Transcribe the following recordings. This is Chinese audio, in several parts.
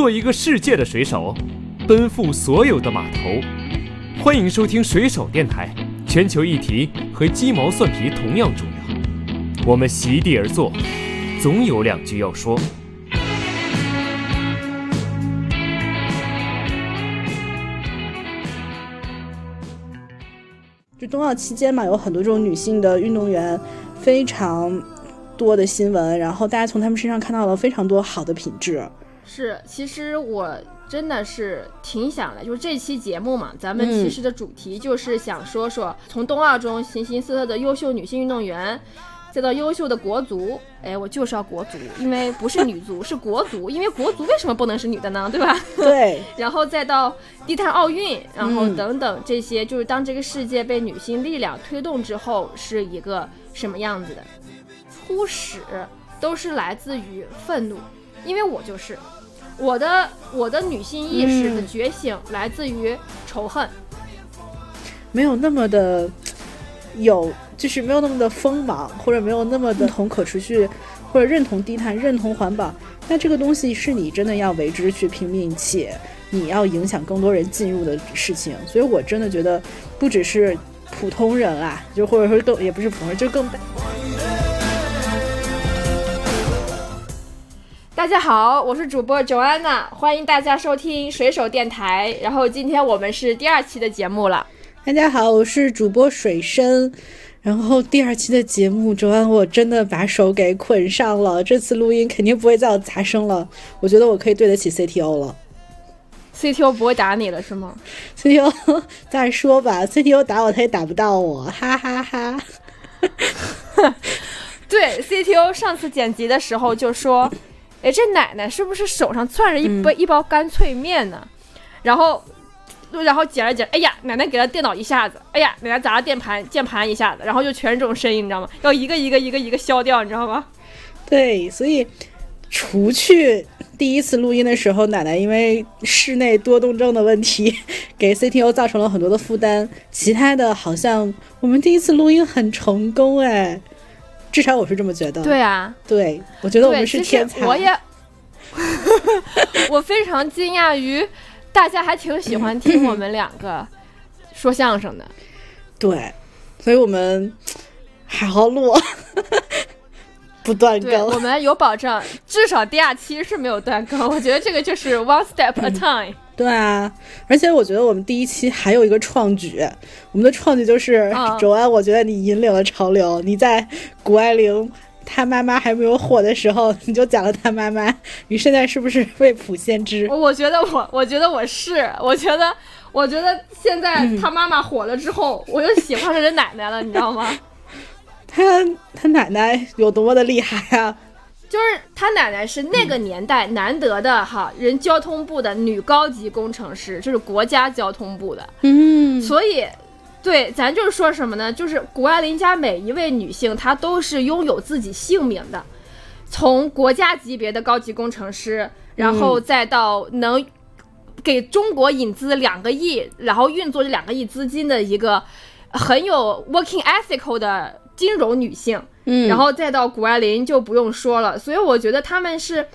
做一个世界的水手，奔赴所有的码头。欢迎收听水手电台，全球议题和鸡毛蒜皮同样重要。我们席地而坐，总有两句要说。就冬奥期间嘛，有很多这种女性的运动员，非常多的新闻，然后大家从她们身上看到了非常多好的品质。是，其实我真的是挺想的，就是这期节目嘛，咱们其实的主题就是想说说从冬奥中形形色色的优秀女性运动员。再到优秀的国足，哎，我就是要国足，因为不是女足，是国足，因为国足为什么不能是女的呢？对吧？对。然后再到低碳奥运，然后等等这些，就是当这个世界被女性力量推动之后，是一个什么样子的？初始都是来自于愤怒，因为我就是我的我的女性意识的觉醒来自于仇恨，没有那么的有。就是没有那么的锋芒，或者没有那么的同可持续，或者认同低碳、认同环保。那这个东西是你真的要为之去拼命，且你要影响更多人进入的事情。所以我真的觉得，不只是普通人啊，就或者说更也不是普通人，就更。家好，我是主播 Joanna，欢迎大家收听水手电台。然后今天我们是第二期的节目了。大家好，我是主播水深。然后第二期的节目，周安我真的把手给捆上了。这次录音肯定不会再有杂声了，我觉得我可以对得起 CTO 了。CTO 不会打你了是吗？CTO 再说吧，CTO 打我他也打不到我，哈哈哈。对，CTO 上次剪辑的时候就说：“哎，这奶奶是不是手上攥着一杯一包干脆面呢？”然后。然后剪了剪，哎呀，奶奶给了电脑一下子，哎呀，奶奶砸了键盘键盘一下子，然后就全是这种声音，你知道吗？要一个一个一个一个消掉，你知道吗？对，所以除去第一次录音的时候，奶奶因为室内多动症的问题，给 CTO 造成了很多的负担，其他的好像我们第一次录音很成功，哎，至少我是这么觉得。对啊，对，我觉得我们是天才。我也，我非常惊讶于。大家还挺喜欢听我们两个说相声的，对，所以我们好好录，不断更。我们有保证，至少第二期是没有断更。我觉得这个就是 one step a time。对啊，而且我觉得我们第一期还有一个创举，我们的创举就是周安，我觉得你引领了潮流，你在谷爱凌。他妈妈还没有火的时候，你就讲了他妈妈。你现在是不是未卜先知？我觉得我，我觉得我是，我觉得，我觉得现在他妈妈火了之后，我就喜欢上人奶奶了，你知道吗？他他奶奶有多么的厉害啊！就是他奶奶是那个年代难得的哈，人交通部的女高级工程师，就是国家交通部的。嗯，所以。对，咱就是说什么呢？就是谷爱凌家每一位女性，她都是拥有自己姓名的，从国家级别的高级工程师，然后再到能给中国引资两个亿，然后运作这两个亿资金的一个很有 working ethical 的金融女性，嗯，然后再到谷爱凌就不用说了。所以我觉得他们是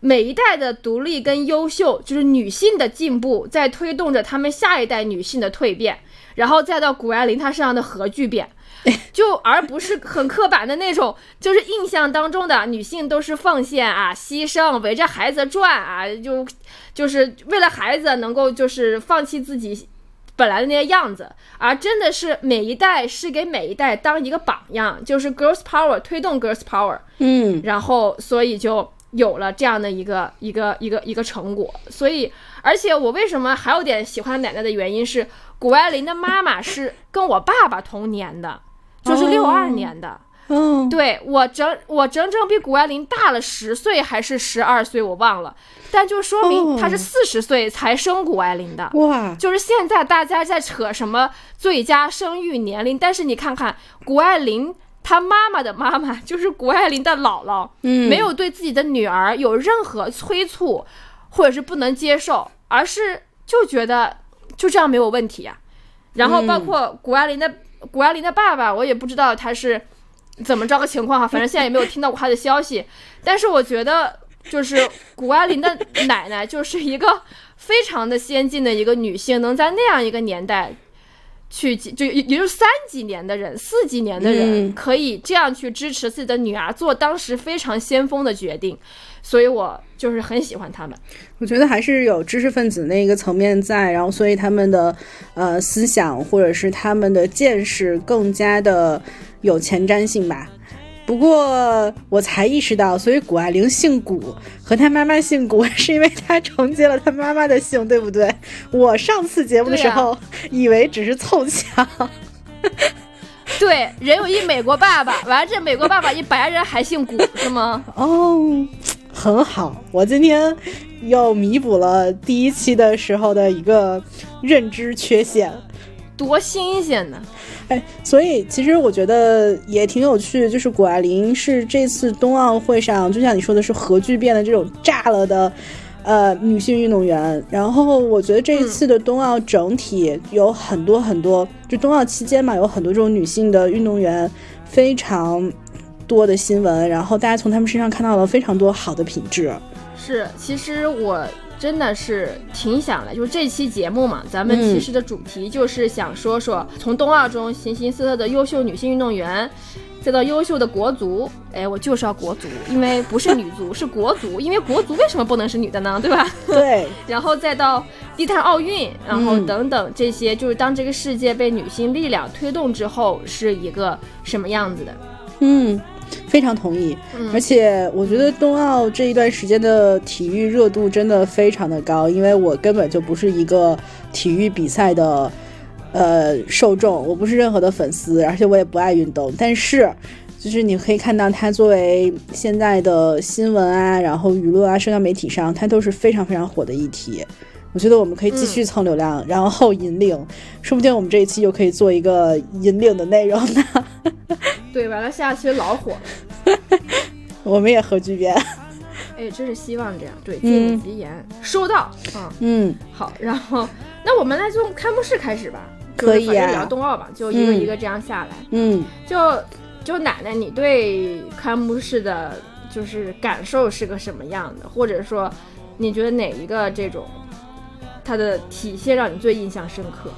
每一代的独立跟优秀，就是女性的进步，在推动着他们下一代女性的蜕变。然后再到谷爱凌她身上的核聚变，就而不是很刻板的那种，就是印象当中的女性都是奉献啊、牺牲、围着孩子转啊，就就是为了孩子能够就是放弃自己本来的那些样子，而真的是每一代是给每一代当一个榜样，就是 girls power 推动 girls power，嗯，然后所以就有了这样的一个一个一个一个成果，所以而且我为什么还有点喜欢奶奶的原因是。谷爱凌的妈妈是跟我爸爸同年的，就是六二年的。嗯，对我整我整整比谷爱凌大了十岁还是十二岁，我忘了。但就说明她是四十岁才生谷爱凌的。哇，就是现在大家在扯什么最佳生育年龄，但是你看看谷爱凌她妈妈的妈妈，就是谷爱凌的姥姥，嗯，没有对自己的女儿有任何催促，或者是不能接受，而是就觉得。就这样没有问题呀，然后包括谷爱凌的谷爱凌的爸爸，我也不知道他是怎么着个情况哈，反正现在也没有听到过他的消息。但是我觉得就是谷爱凌的奶奶就是一个非常的先进的一个女性，能在那样一个年代。去就也也就三几年的人，四几年的人可以这样去支持自己的女儿做当时非常先锋的决定，所以我就是很喜欢他们。我觉得还是有知识分子那个层面在，然后所以他们的呃思想或者是他们的见识更加的有前瞻性吧。不过我才意识到，所以谷爱凌姓谷和她妈妈姓谷，是因为她承接了她妈妈的姓，对不对？我上次节目的时候以为只是凑巧。对，人有一美国爸爸，完了这美国爸爸一白人还姓谷，是吗？哦，很好，我今天又弥补了第一期的时候的一个认知缺陷，多新鲜呢！哎，所以其实我觉得也挺有趣，就是谷爱凌是这次冬奥会上，就像你说的是核聚变的这种炸了的，呃，女性运动员。然后我觉得这一次的冬奥整体有很多很多，就冬奥期间嘛，有很多这种女性的运动员非常多的新闻，然后大家从她们身上看到了非常多好的品质。是，其实我。真的是挺想的，就是这期节目嘛，咱们其实的主题就是想说说从冬奥中形形色色的优秀女性运动员，再到优秀的国足，哎，我就是要国足，因为不是女足，是国足，因为国足为什么不能是女的呢？对吧？对。然后再到低碳奥运，然后等等这些，就是当这个世界被女性力量推动之后，是一个什么样子的？嗯。非常同意，而且我觉得冬奥这一段时间的体育热度真的非常的高，因为我根本就不是一个体育比赛的呃受众，我不是任何的粉丝，而且我也不爱运动。但是，就是你可以看到它作为现在的新闻啊，然后舆论啊，社交媒体上，它都是非常非常火的议题。我觉得我们可以继续蹭流量，然后引领，说不定我们这一期就可以做一个引领的内容呢。对，完了下期老火，我们也核聚变。哎，真是希望这样。对，借你吉言，收到。嗯嗯，好。然后，那我们来从开幕式开始吧。可以啊。聊冬奥吧，就一个一个这样下来。嗯。就就奶奶，你对开幕式的就是感受是个什么样的？或者说，你觉得哪一个这种？它的体现让你最印象深刻。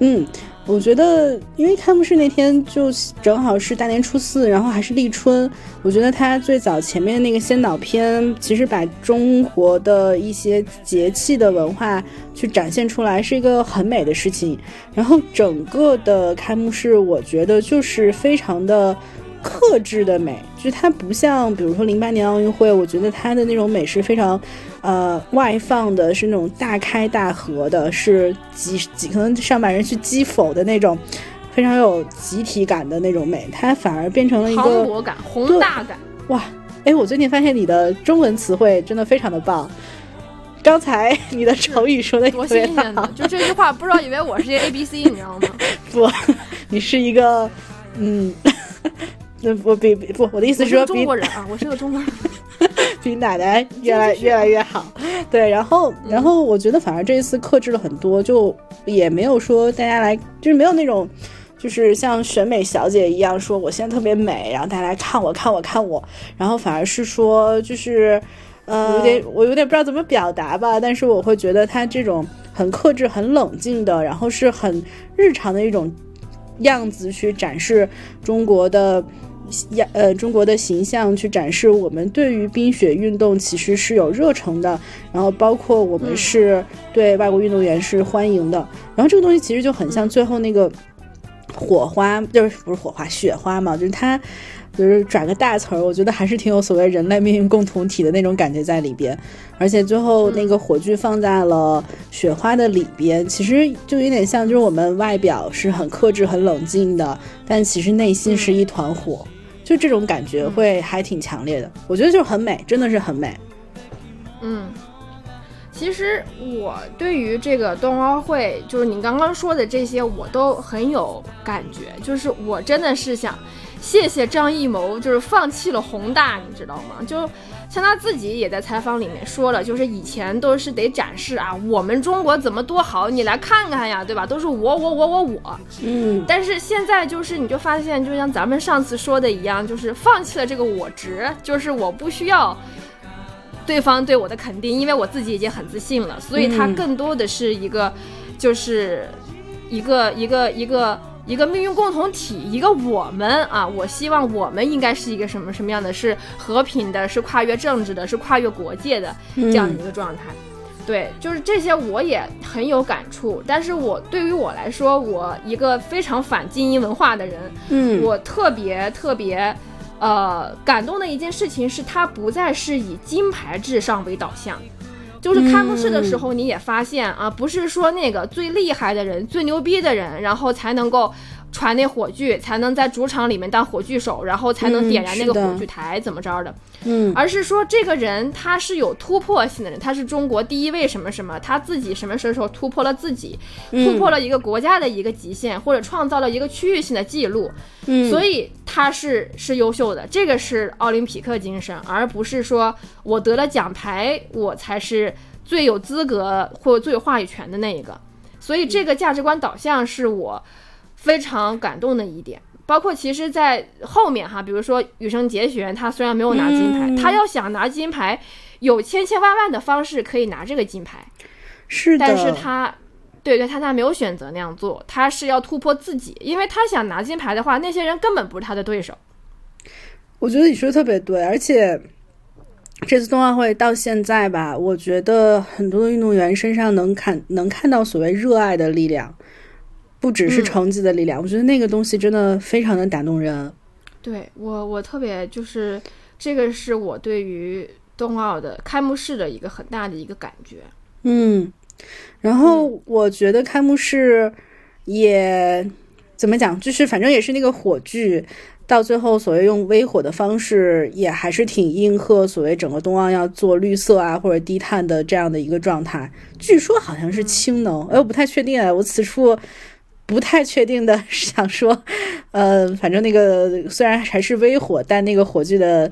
嗯，我觉得，因为开幕式那天就正好是大年初四，然后还是立春。我觉得他最早前面那个先导片，其实把中国的一些节气的文化去展现出来，是一个很美的事情。然后整个的开幕式，我觉得就是非常的。克制的美，就是它不像，比如说零八年奥运会，我觉得它的那种美是非常，呃，外放的，是那种大开大合的，是几几可能上百人去击否的那种，非常有集体感的那种美，它反而变成了一个磅礴感、宏大感。哇，哎，我最近发现你的中文词汇真的非常的棒。刚才你的成语说的多新鲜呢，就这句话，不知道以为我是一个 A B C，你知道吗？不，你是一个，嗯。那不比不，我的意思是说，中国人啊，我是个中国人，比奶奶越来越来越好。对，然后然后我觉得反而这一次克制了很多，就也没有说大家来，就是没有那种，就是像选美小姐一样说我现在特别美，然后大家来看我看我看我，然后反而是说就是呃，有点我有点不知道怎么表达吧，但是我会觉得她这种很克制、很冷静的，然后是很日常的一种样子去展示中国的。亚呃，中国的形象去展示我们对于冰雪运动其实是有热诚的，然后包括我们是对外国运动员是欢迎的，然后这个东西其实就很像最后那个火花，就是不是火花，雪花嘛，就是它就是转个大词儿，我觉得还是挺有所谓人类命运共同体的那种感觉在里边，而且最后那个火炬放在了雪花的里边，其实就有点像，就是我们外表是很克制、很冷静的，但其实内心是一团火。就这种感觉会还挺强烈的，我觉得就很美，真的是很美。嗯，其实我对于这个冬奥会，就是你刚刚说的这些，我都很有感觉。就是我真的是想谢谢张艺谋，就是放弃了宏大，你知道吗？就。像他自己也在采访里面说了，就是以前都是得展示啊，我们中国怎么多好，你来看看呀，对吧？都是我我我我我，嗯。但是现在就是你就发现，就像咱们上次说的一样，就是放弃了这个我值，就是我不需要对方对我的肯定，因为我自己已经很自信了，所以它嗯更多的是一个，就是一个一个一个一个命运共同体，一个我们啊，我希望我们应该是一个什么什么样的，是和平的，是跨越政治的，是跨越国界的这样的一个状态。对，就是这些我也很有感触，但是我对于我来说，我一个非常反精英文化的人，嗯，我特别特别，呃，感动的一件事情是，它不再是以金牌至上为导向。就是开幕式的时候，你也发现啊，不是说那个最厉害的人、最牛逼的人，然后才能够传那火炬，才能在主场里面当火炬手，然后才能嗯点燃那个火炬台，怎么着的？嗯而是说这个人他是有突破性的人，他是中国第一位什么什么，他自己什么时候突破了自己，突破了一个国家的一个极限，或者创造了一个区域性的记录，嗯，所以他是是优秀的，这个是奥林匹克精神，而不是说我得了奖牌，我才是最有资格或最有话语权的那一个。所以这个价值观导向是我非常感动的一点。包括其实，在后面哈，比如说羽生结弦，他虽然没有拿金牌，嗯他要想拿金牌，有千千万万的方式可以拿这个金牌，是的，但是他，对对，他他没有选择那样做，他是要突破自己，因为他想拿金牌的话，那些人根本不是他的对手。我觉得你说的特别对，而且这次冬奥会到现在吧，我觉得很多的运动员身上能看能看到所谓热爱的力量，不只是嗯成绩的力量。我觉得那个东西真的非常的打动人。对我，我特别就是这个是我对于冬奥的开幕式的一个很大的一个感觉。嗯，然后我觉得开幕式也怎么讲，就是反正也是那个火炬。到最后，所谓用微火的方式，也还是挺应和所谓整个冬奥要做绿色啊或者低碳的这样的一个状态。据说好像是氢能，哎，我不太确定哎，我此处不太确定的 想说，呃，反正那个虽然还是微火，但那个火炬的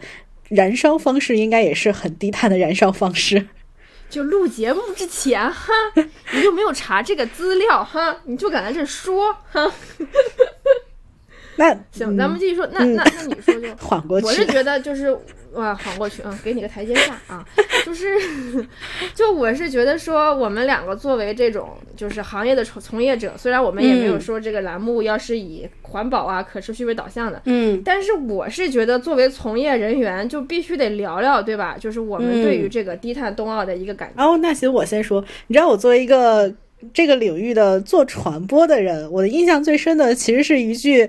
燃烧方式应该也是很低碳的燃烧方式。就录节目之前哈，你就没有查这个资料哈，你就敢在这说哈。那行，咱们继续说。那嗯那那你说就。缓过去，我是觉得就是哇，缓过去，嗯，给你个台阶下啊，就是，就我是觉得说，我们两个作为这种就是行业的从从业者，虽然我们也没有嗯说这个栏目要是以环保啊、可持续为导向的，嗯但是我是觉得作为从业人员，就必须得聊聊，对吧？就是我们对于嗯这个低碳冬奥的一个感觉。哦，那行，我先说。你知道，我作为一个这个领域的做传播的人，我的印象最深的其实是一句，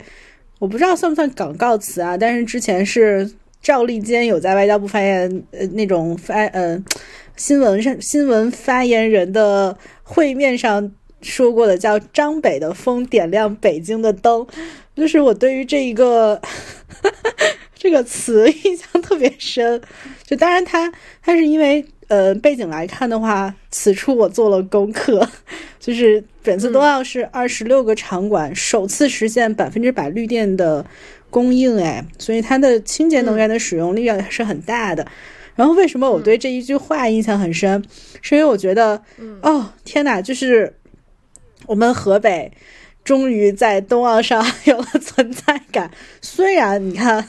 我不知道算不算广告词啊，但是之前是赵立坚有在外交部发言呃那种发呃新闻上新闻发言人的会面上说过的，叫“张北的风点亮北京的灯”，就是我对于这一个 这个词印象特别深。就当然他他是因为呃背景来看的话，此处我做了功课，就是本次冬奥是二十六个场馆、首次实现百分之百绿电的供应，哎，所以它的清洁能源的使用率是很大的。然后为什么我对这一句话印象很深？是因为我觉得，哦天哪，就是我们河北。终于在冬奥上有了存在感，虽然你看，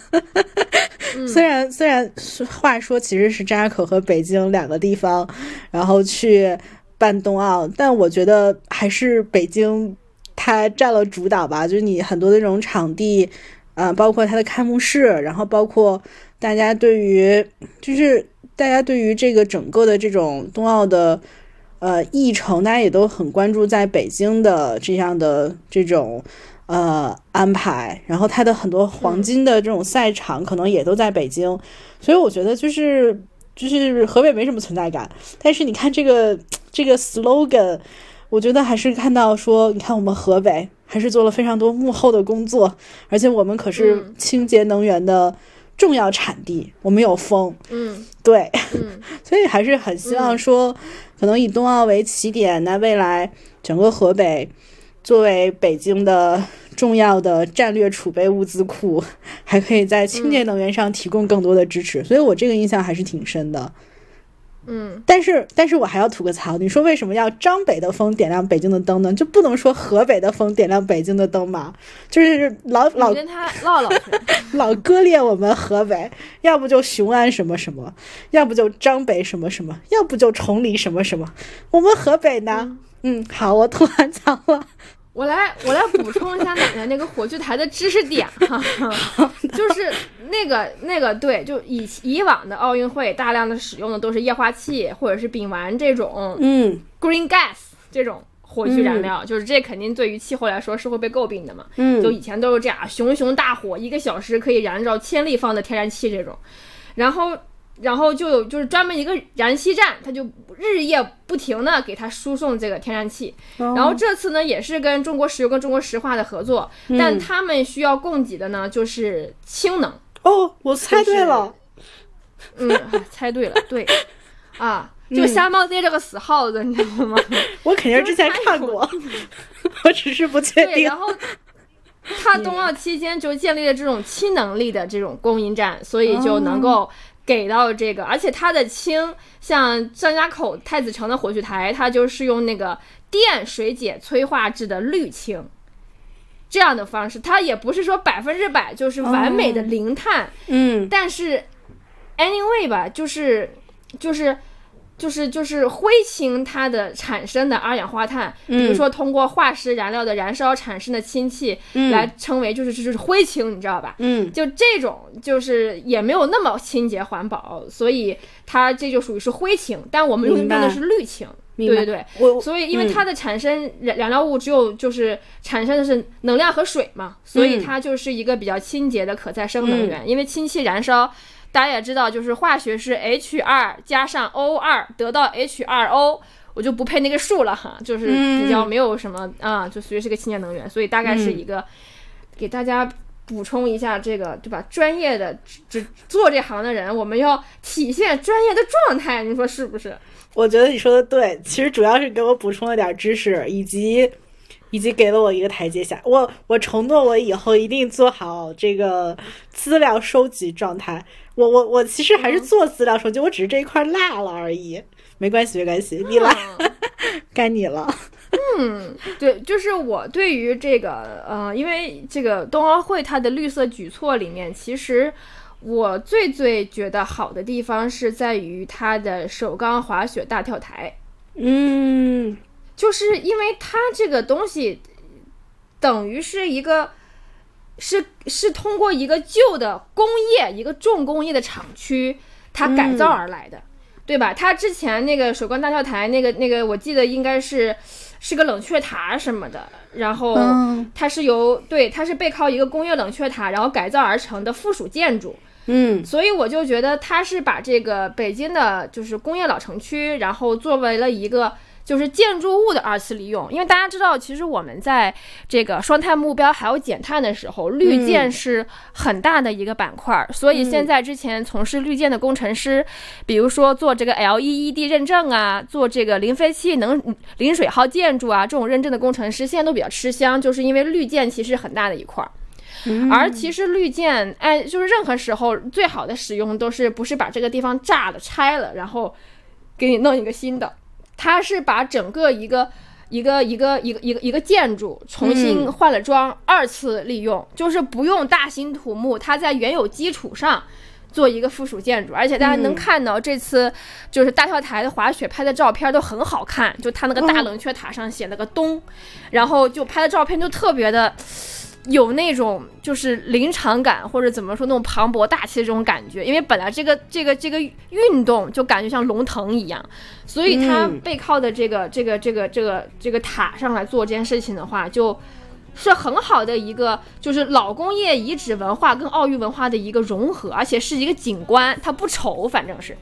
虽然虽然话说其实是张家口和北京两个地方，然后去办冬奥，但我觉得还是北京它占了主导吧。就是你很多的这种场地，啊、包括它的开幕式，然后包括大家对于就是大家对于这个整个的这种冬奥的。呃，议程大家也都很关注在北京的这样的这种呃安排，然后它的很多黄金的这种赛场可能也都在北京，所以我觉得就是就是河北没什么存在感，但是你看这个这个 slogan，我觉得还是看到说，你看我们河北还是做了非常多幕后的工作，而且我们可是嗯。清洁能源的重要产地，我们有风，嗯。对，嗯。所以还是很希望说，可能以冬奥为起点，那未来整个河北作为北京的重要的战略储备物资库，还可以在清洁能源上提供更多的支持，所以我这个印象还是挺深的。嗯，但是，但是我还要吐个槽。你说为什么要张北的风点亮北京的灯呢？就不能说河北的风点亮北京的灯吗？就是老老你跟他唠唠。老割裂我们河北，要不就雄安什么什么，要不就张北什么什么，要不就崇礼什么什么。我们河北呢？嗯，好，我吐完槽了。我来，我来补充一下奶奶那个火炬台的知识点哈，就是那个那个对，就以以往的奥运会大量的使用的都是液化气或者是丙烷这种嗯 green gas 这种火炬燃料，就是这肯定对于气候来说是会被诟病的嘛。嗯，就以前都是这样，熊熊大火一个小时可以燃烧千立方的天然气这种，然后。然后就有就是专门一个燃气站，它就日夜不停的给它输送这个天然气。哦然后这次呢，也是跟中国石油跟中国石化的合作，但他们需要供给的呢就是氢能。哦，我猜对了。嗯，哎猜对了，对，啊，就瞎猫逮这个死耗子，你知道吗？我肯定之前看过，我只是不确对，定然。后。他 冬奥期间就建立了这种氢能力的这种供应站，所以就能够给到这个，而且它的氢，像张家口太子城的火炬台，它就是用那个电水解催化制的氯氢，这样的方式，它也不是说百分之百就是完美的零碳，嗯。但是 anyway 吧，就是就是就是就是灰氢它的产生的二氧化碳，比如说通过化石燃料的燃烧产生的氢气，来称为就是就是灰氢，你知道吧？嗯。就这种就是也没有那么清洁环保，所以它这就属于是灰氢，但我们用用的是氯氢。对对对，我所以因为嗯它的产生燃燃料物只有就是产生的是能量和水嘛，所以嗯它就是一个比较清洁的可再生能源。因为氢气燃烧，大家也知道，就是化学是 H 二加上 O 二得到 H 二 O，我就不配那个数了哈，就是比较没有什么啊，就属于是个清洁能源，所以大概是一个给大家。补充一下这个，对吧？专业的只做这行的人，我们要体现专业的状态，你说是不是？我觉得你说的对，其实主要是给我补充了点知识，以及以及给了我一个台阶下。我我承诺我以后一定做好这个资料收集状态。我我我其实还是做资料收集，我只是这一块落了而已。没关系，没关系，你来，嗯 该你了。嗯对，就是我对于这个，呃，因为这个冬奥会它的绿色举措里面，其实我最最觉得好的地方是在于它的首钢滑雪大跳台，嗯就是因为它这个东西等于是一个。是是通过一个旧的工业，一个重工业的厂区，它改造而来的，对吧？它之前那个首钢大跳台，那个那个，我记得应该是是个冷却塔什么的，然后嗯它是由对，它是背靠一个工业冷却塔，然后改造而成的附属建筑。嗯所以我就觉得他是把这个北京的，就是工业老城区，然后作为了一个就是建筑物的二次利用。因为大家知道，其实我们在这个双碳目标还有减碳的时候，绿建是很大的一个板块儿。所以现在之前从事绿建的工程师，比如说做这个 LEED 认证啊，做这个零废弃能零水耗建筑啊这种认证的工程师，现在都比较吃香，就是因为绿建其实很大的一块儿。而其实绿建，哎，就是任何时候最好的使用都是不是把这个地方炸了、拆了，然后给你弄一个新的，它是把整个一个一个一个一个一个一个建筑重新换了装，二次利用，就是不用大兴土木，它在原有基础上。做一个附属建筑，而且大家能看到这次就是大跳台的滑雪拍的照片都很好看，就它那个大冷却塔上写了个东，然后就拍的照片就特别的有那种就是临场感，或者怎么说那种磅礴大气的这种感觉。因为本来这个这个这个运动就感觉像龙腾一样，所以它背靠的这个这个这个这个这个塔上来做这件事情的话，就。是很好的一个，就是老工业遗址文化跟奥运文化的一个融合，而且是一个景观，它不丑，反正是。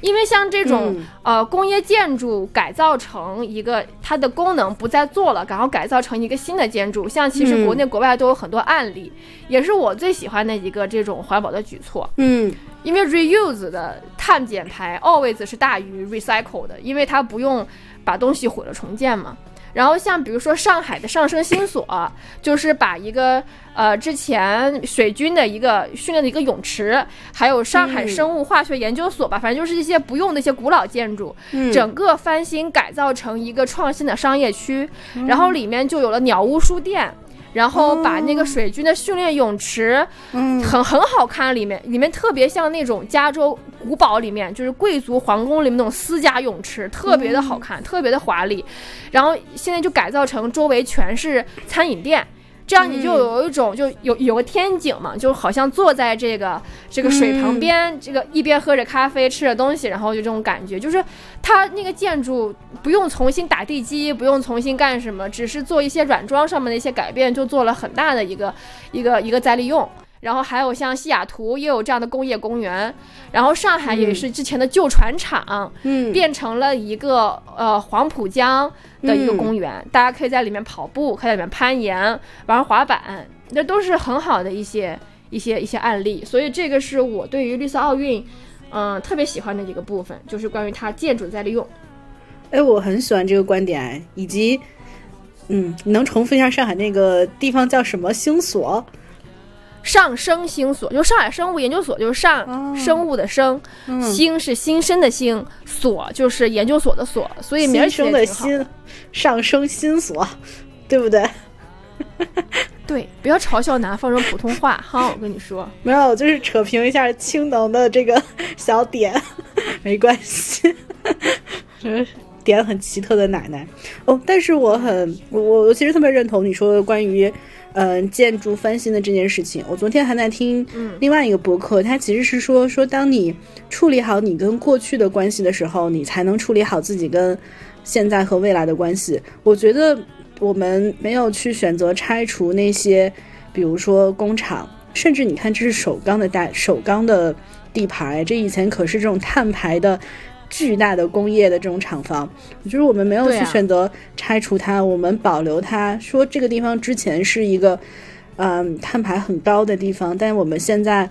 因为像这种、嗯呃工业建筑改造成一个它的功能不再做了，然后改造成一个新的建筑，像其实国内国外都有很多案例，也是我最喜欢的一个这种环保的举措。嗯因为 reuse 的碳减排 always 是大于 recycle 的，因为它不用把东西毁了重建嘛。然后像比如说上海的上升星所，就是把一个呃之前水军的一个训练的一个泳池，还有上海生物化学研究所吧，反正就是一些不用的一些古老建筑，整个翻新改造成一个创新的商业区，然后里面就有了鸟屋书店。然后把那个水军的训练泳池，嗯，很很好看，里面里面特别像那种加州古堡里面，就是贵族皇宫里面那种私家泳池，特别的好看，特别的华丽。然后现在就改造成周围全是餐饮店。这样你就有一种就有有个天井嘛，就好像坐在这个这个水旁边，这个一边喝着咖啡吃着东西，然后就这种感觉，就是它那个建筑不用重新打地基，不用重新干什么，只是做一些软装上面的一些改变，就做了很大的一个一个一个再利用。然后还有像西雅图也有这样的工业公园，然后上海也是之前的旧船厂，嗯，变成了一个呃黄浦江的一个公园，大家可以在里面跑步，可以在里面攀岩、玩滑板，那都是很好的一些一些一些案例。所以这个是我对于绿色奥运，嗯，特别喜欢的一个部分，就是关于它建筑再利用。哎，我很喜欢这个观点，以及，嗯，你能重复一下上海那个地方叫什么星所？上生星所，就上海生物研究所，就是上生物的生，星是新生的星，所就是研究所的所，所以名生的新，上升新所，对不对？对，不要嘲笑南方人普通话哈，我跟你说，没有，就是扯平一下氢能的这个小点，没关系，点很奇特的奶奶。哦，但是我很，我我其实特别认同你说的关于。嗯，建筑翻新的这件事情，我昨天还在听另外一个博客，他其实是说说，当你处理好你跟过去的关系的时候，你才能处理好自己跟现在和未来的关系。我觉得我们没有去选择拆除那些，比如说工厂，甚至你看，这是首钢的大首钢的地盘，这以前可是这种碳排的。巨大的工业的这种厂房，就是我们没有去选择拆除它，我们保留它。说这个地方之前是一个，嗯，碳排很高的地方，但我们现在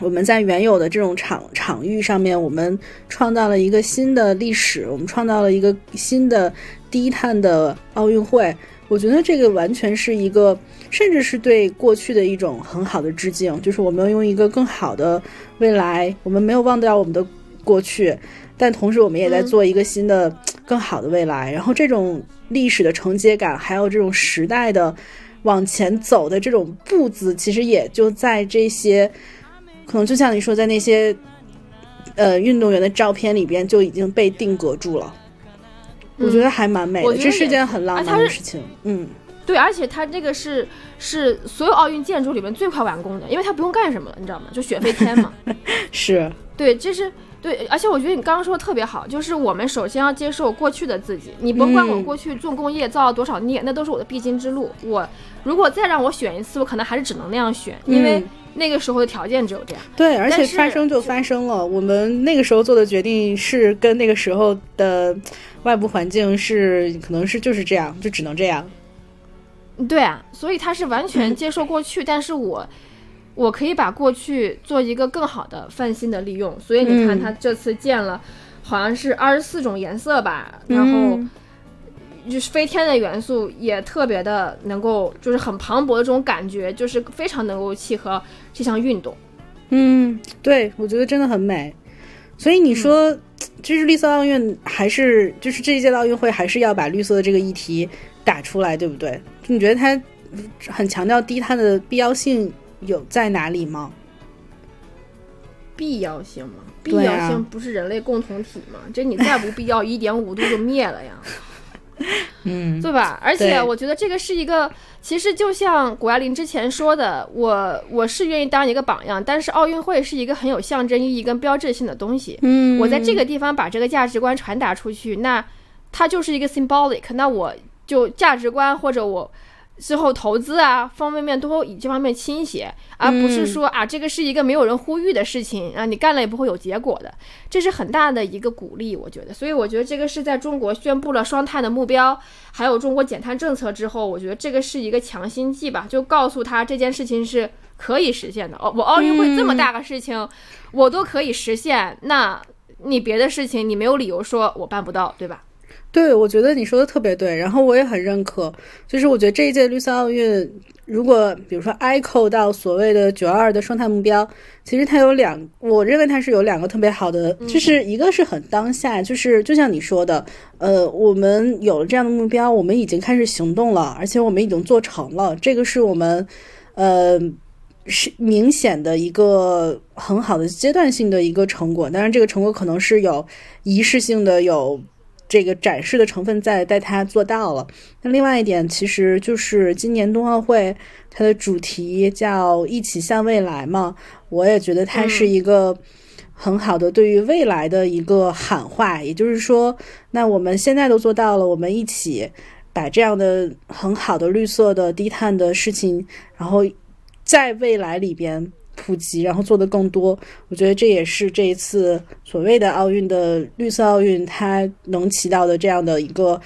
我们在原有的这种场场域上面，我们创造了一个新的历史，我们创造了一个新的低碳的奥运会。我觉得这个完全是一个，甚至是对过去的一种很好的致敬，就是我们用一个更好的未来，我们没有忘掉我们的。过去，但同时我们也在做一个新的、更好的未来。然后这种历史的承接感，还有这种时代的往前走的这种步子，其实也就在这些，可能就像你说，在那些呃运动员的照片里边就已经被定格住了。我觉得还蛮美的，这是件很浪漫的事情。嗯，对，而且它这个是是所有奥运建筑里面最快完工的，因为它不用干什么，你知道吗？就雪飞天嘛。是对，这是。对，而且我觉得你刚刚说的特别好，就是我们首先要接受过去的自己。你甭管我过去重工业造了多少孽，那都是我的必经之路。我如果再让我选一次，我可能还是只能那样选，因为那个时候的条件只有这样。对，而且发生就发生了。我们那个时候做的决定是跟那个时候的外部环境是，可能是就是这样，就只能这样。对啊，所以他是完全接受过去，但是我。我可以把过去做一个更好的翻新的利用，所以你看，它这次建了，好像是二十四种颜色吧，然后就是飞天的元素也特别的能够，就是很磅礴的这种感觉，就是非常能够契合这项运动。嗯，对，我觉得真的很美。所以你说，这是绿色奥运，还是就是这一届的奥运会，还是要把绿色的这个议题打出来，对不对？你觉得它很强调低碳的必要性？有在哪里吗？必要性吗？必要性不是人类共同体吗？这你再不必要，一点五度就灭了呀。嗯，对吧？而且我觉得这个是一个，其实就像谷爱凌之前说的，我我是愿意当一个榜样，但是奥运会是一个很有象征意义跟标志性的东西。嗯，我在这个地方把这个价值观传达出去，那它就是一个 symbolic，那我就价值观或者我。最后投资啊，方方面面都以这方面倾斜，而不是说啊，这个是一个没有人呼吁的事情啊，你干了也不会有结果的，这是很大的一个鼓励，我觉得。所以我觉得这个是在中国宣布了双碳的目标，还有中国减碳政策之后，我觉得这个是一个强心剂吧，就告诉他这件事情是可以实现的。哦，我奥运会这么大个事情，我都可以实现，那你别的事情你没有理由说我办不到，对吧？对，我觉得你说的特别对，然后我也很认可。就是我觉得这一届绿色奥运，如果比如说 echo 到所谓的九二的生态目标，其实它有两，我认为它是有两个特别好的，就是一个是很当下，就是就像你说的，呃，我们有了这样的目标，我们已经开始行动了，而且我们已经做成了，这个是我们，呃。是明显的一个很好的阶段性的一个成果，当然这个成果可能是有仪式性的，有这个展示的成分在，带它做到了。那另外一点，其实就是今年冬奥会它的主题叫“一起向未来”嘛，我也觉得它是一个很好的对于未来的一个喊话。也就是说，那我们现在都做到了，我们一起把这样的很好的绿色的低碳的事情，然后。在未来里边普及，然后做的更多，我觉得这也是这一次所谓的奥运的绿色奥运，它能起到的这样的一个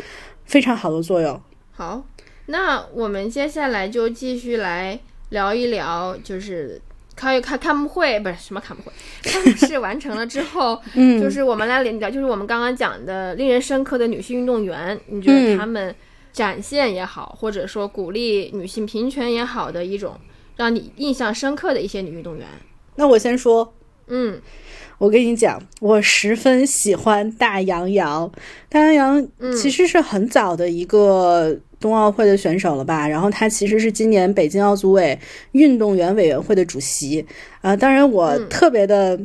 非常好的作用。好，那我们接下来就继续来聊一聊，就是开开开幕会不是什么开幕会，开幕式完成了之后，嗯，就是我们来聊，就是我们刚刚讲的令人深刻的女性运动员，你觉得她们展现也好，或者说鼓励女性平权也好的一种。让你印象深刻的一些女运动员，那我先说，嗯，我跟你讲，我十分喜欢大杨洋。大杨洋其实是很早的一个冬奥会的选手了吧？然后他其实是今年北京奥组委运动员委员会的主席啊。当然，我特别的，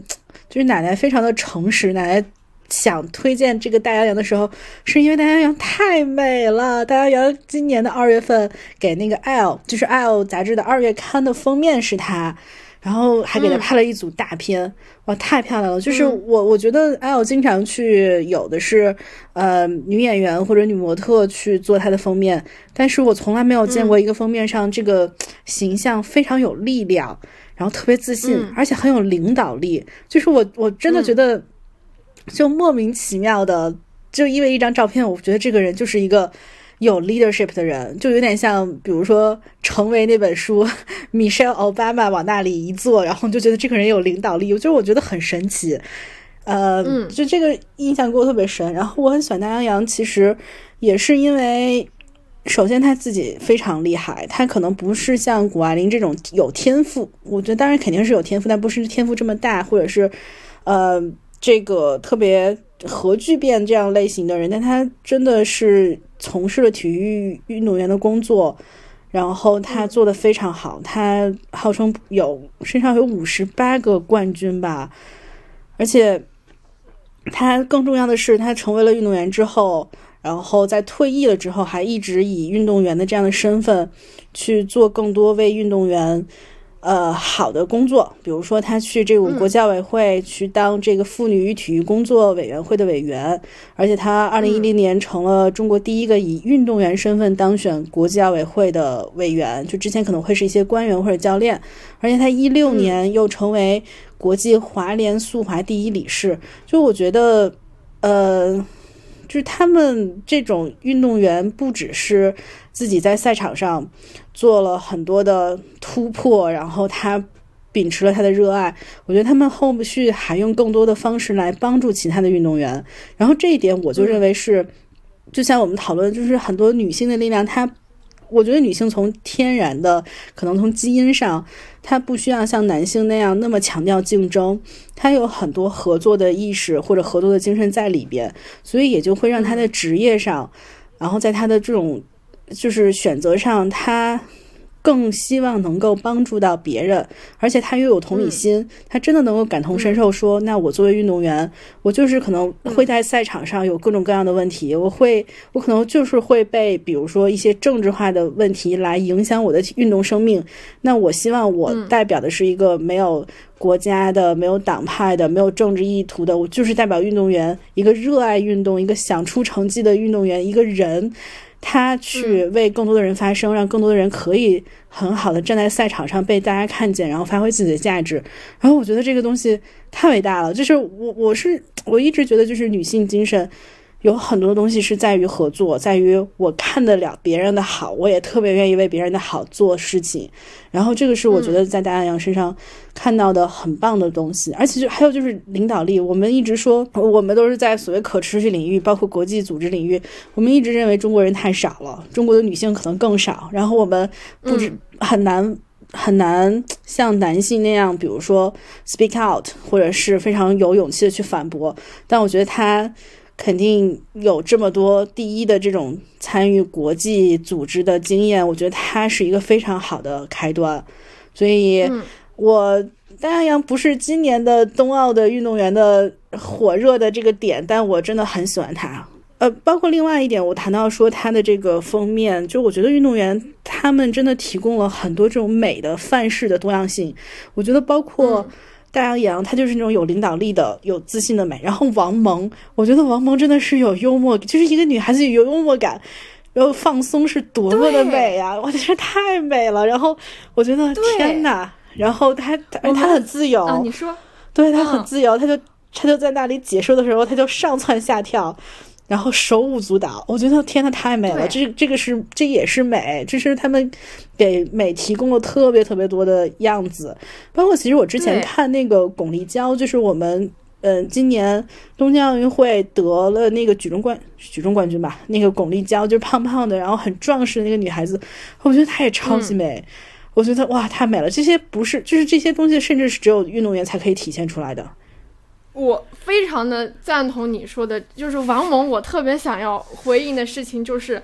就是奶奶非常的诚实，奶奶。想推荐这个大洋洋的时候，是因为大洋洋太美了。大洋洋今年的二月份给那个《L》就是《L》杂志的二月刊的封面是她，然后还给她拍了一组大片，哇，太漂亮了！就是我我觉得《L》经常去有的是呃女演员或者女模特去做她的封面，但是我从来没有见过一个封面上这个形象非常有力量，然后特别自信，而且很有领导力。就是我我真的觉得。就莫名其妙的，就因为一张照片，我觉得这个人就是一个有 leadership 的人，就有点像，比如说《成为》那本书，米歇尔奥巴马往那里一坐，然后就觉得这个人有领导力，就是我觉得很神奇。呃，就这个印象给我特别深。然后我很喜欢大洋洋，其实也是因为，首先他自己非常厉害，他可能不是像谷爱凌这种有天赋，我觉得当然肯定是有天赋，但不是天赋这么大，或者是呃。这个特别核聚变这样类型的人，但他真的是从事了体育运动员的工作，然后他做的非常好，他号称有身上有五十八个冠军吧，而且他更重要的是，他成为了运动员之后，然后在退役了之后，还一直以运动员的这样的身份去做更多为运动员。呃，好的工作，比如说他去这种国教委会去当这个妇女与体育工作委员会的委员，而且他二零一零年成了中国第一个以运动员身份当选国际奥委会的委员，就之前可能会是一些官员或者教练，而且他一六年又成为国际华联速滑第一理事，就我觉得，呃。就是他们这种运动员，不只是自己在赛场上做了很多的突破，然后他秉持了他的热爱。我觉得他们后续还用更多的方式来帮助其他的运动员。然后这一点，我就认为是，就像我们讨论，就是很多女性的力量，她。我觉得女性从天然的，可能从基因上，她不需要像男性那样那么强调竞争，她有很多合作的意识或者合作的精神在里边，所以也就会让她的职业上，然后在她的这种就是选择上，她。更希望能够帮助到别人，而且他又有同理心，他真的能够感同身受。说，那我作为运动员，我就是可能会在赛场上有各种各样的问题，我会，我可能就是会被，比如说一些政治化的问题来影响我的运动生命。那我希望我代表的是一个没有国家的、没有党派的、没有政治意图的，我就是代表运动员，一个热爱运动、一个想出成绩的运动员，一个人。他去为更多的人发声，让更多的人可以很好的站在赛场上被大家看见，然后发挥自己的价值。然后我觉得这个东西太伟大了，就是我我是我一直觉得就是女性精神，有很多东西是在于合作，在于我看得了别人的好，我也特别愿意为别人的好做事情。然后这个是我觉得在大洋身上看到的很棒的东西，而且就还有就是领导力。我们一直说，我们都是在所谓可持续领域，包括国际组织领域，我们一直认为中国人太少了，中国的女性可能更少。然后我们不止很难很难像男性那样，比如说 speak out，或者是非常有勇气的去反驳。但我觉得他。肯定有这么多第一的这种参与国际组织的经验，我觉得他是一个非常好的开端。所以，我丹阳阳不是今年的冬奥的运动员的火热的这个点，但我真的很喜欢他。呃，包括另外一点，我谈到说他的这个封面，就我觉得运动员他们真的提供了很多这种美的范式的多样性。我觉得包括。大洋洋，她就是那种有领导力的、有自信的美。然后王蒙，我觉得王蒙真的是有幽默，就是一个女孩子有幽默感，然后放松是多么的美呀！我觉得太美了。然后我觉得天哪，然后她她她很自由，你说，对她很自由，她就她就在那里解说的时候，她就上蹿下跳。然后手舞足蹈，我觉得天呐，太美了！这这个是这也是美，这是他们给美提供了特别特别多的样子。包括其实我之前看那个巩立姣，就是我们嗯今年东京奥运会得了那个举重冠举重冠军吧，那个巩立姣就是胖胖的，然后很壮实的那个女孩子，我觉得她也超级美。我觉得哇，太美了！这些不是就是这些东西，甚至是只有运动员才可以体现出来的。我非常的赞同你说的，就是王蒙，我特别想要回应的事情就是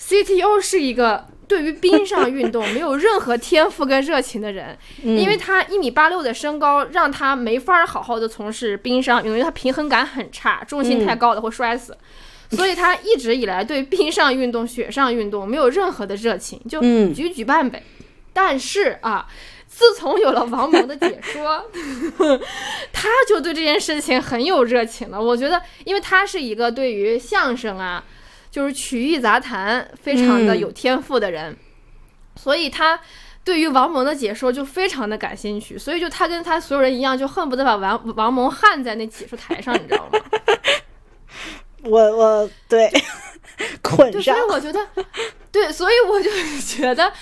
，CTO 是一个对于冰上运动没有任何天赋跟热情的人，因为他一米八六的身高让他没法好好的从事冰上，因为他平衡感很差，重心太高了会摔死，所以他一直以来对冰上运动、雪上运动没有任何的热情，就举举办呗。但是啊。自从有了王蒙的解说，他就对这件事情很有热情了。我觉得，因为他是一个对于相声啊，就是曲艺杂谈非常的有天赋的人，所以他对于王蒙的解说就非常的感兴趣。所以，就他跟他所有人一样，就恨不得把王王蒙焊在那解说台上，你知道吗？我我对。捆上，所以我觉得，对，所以我就觉得，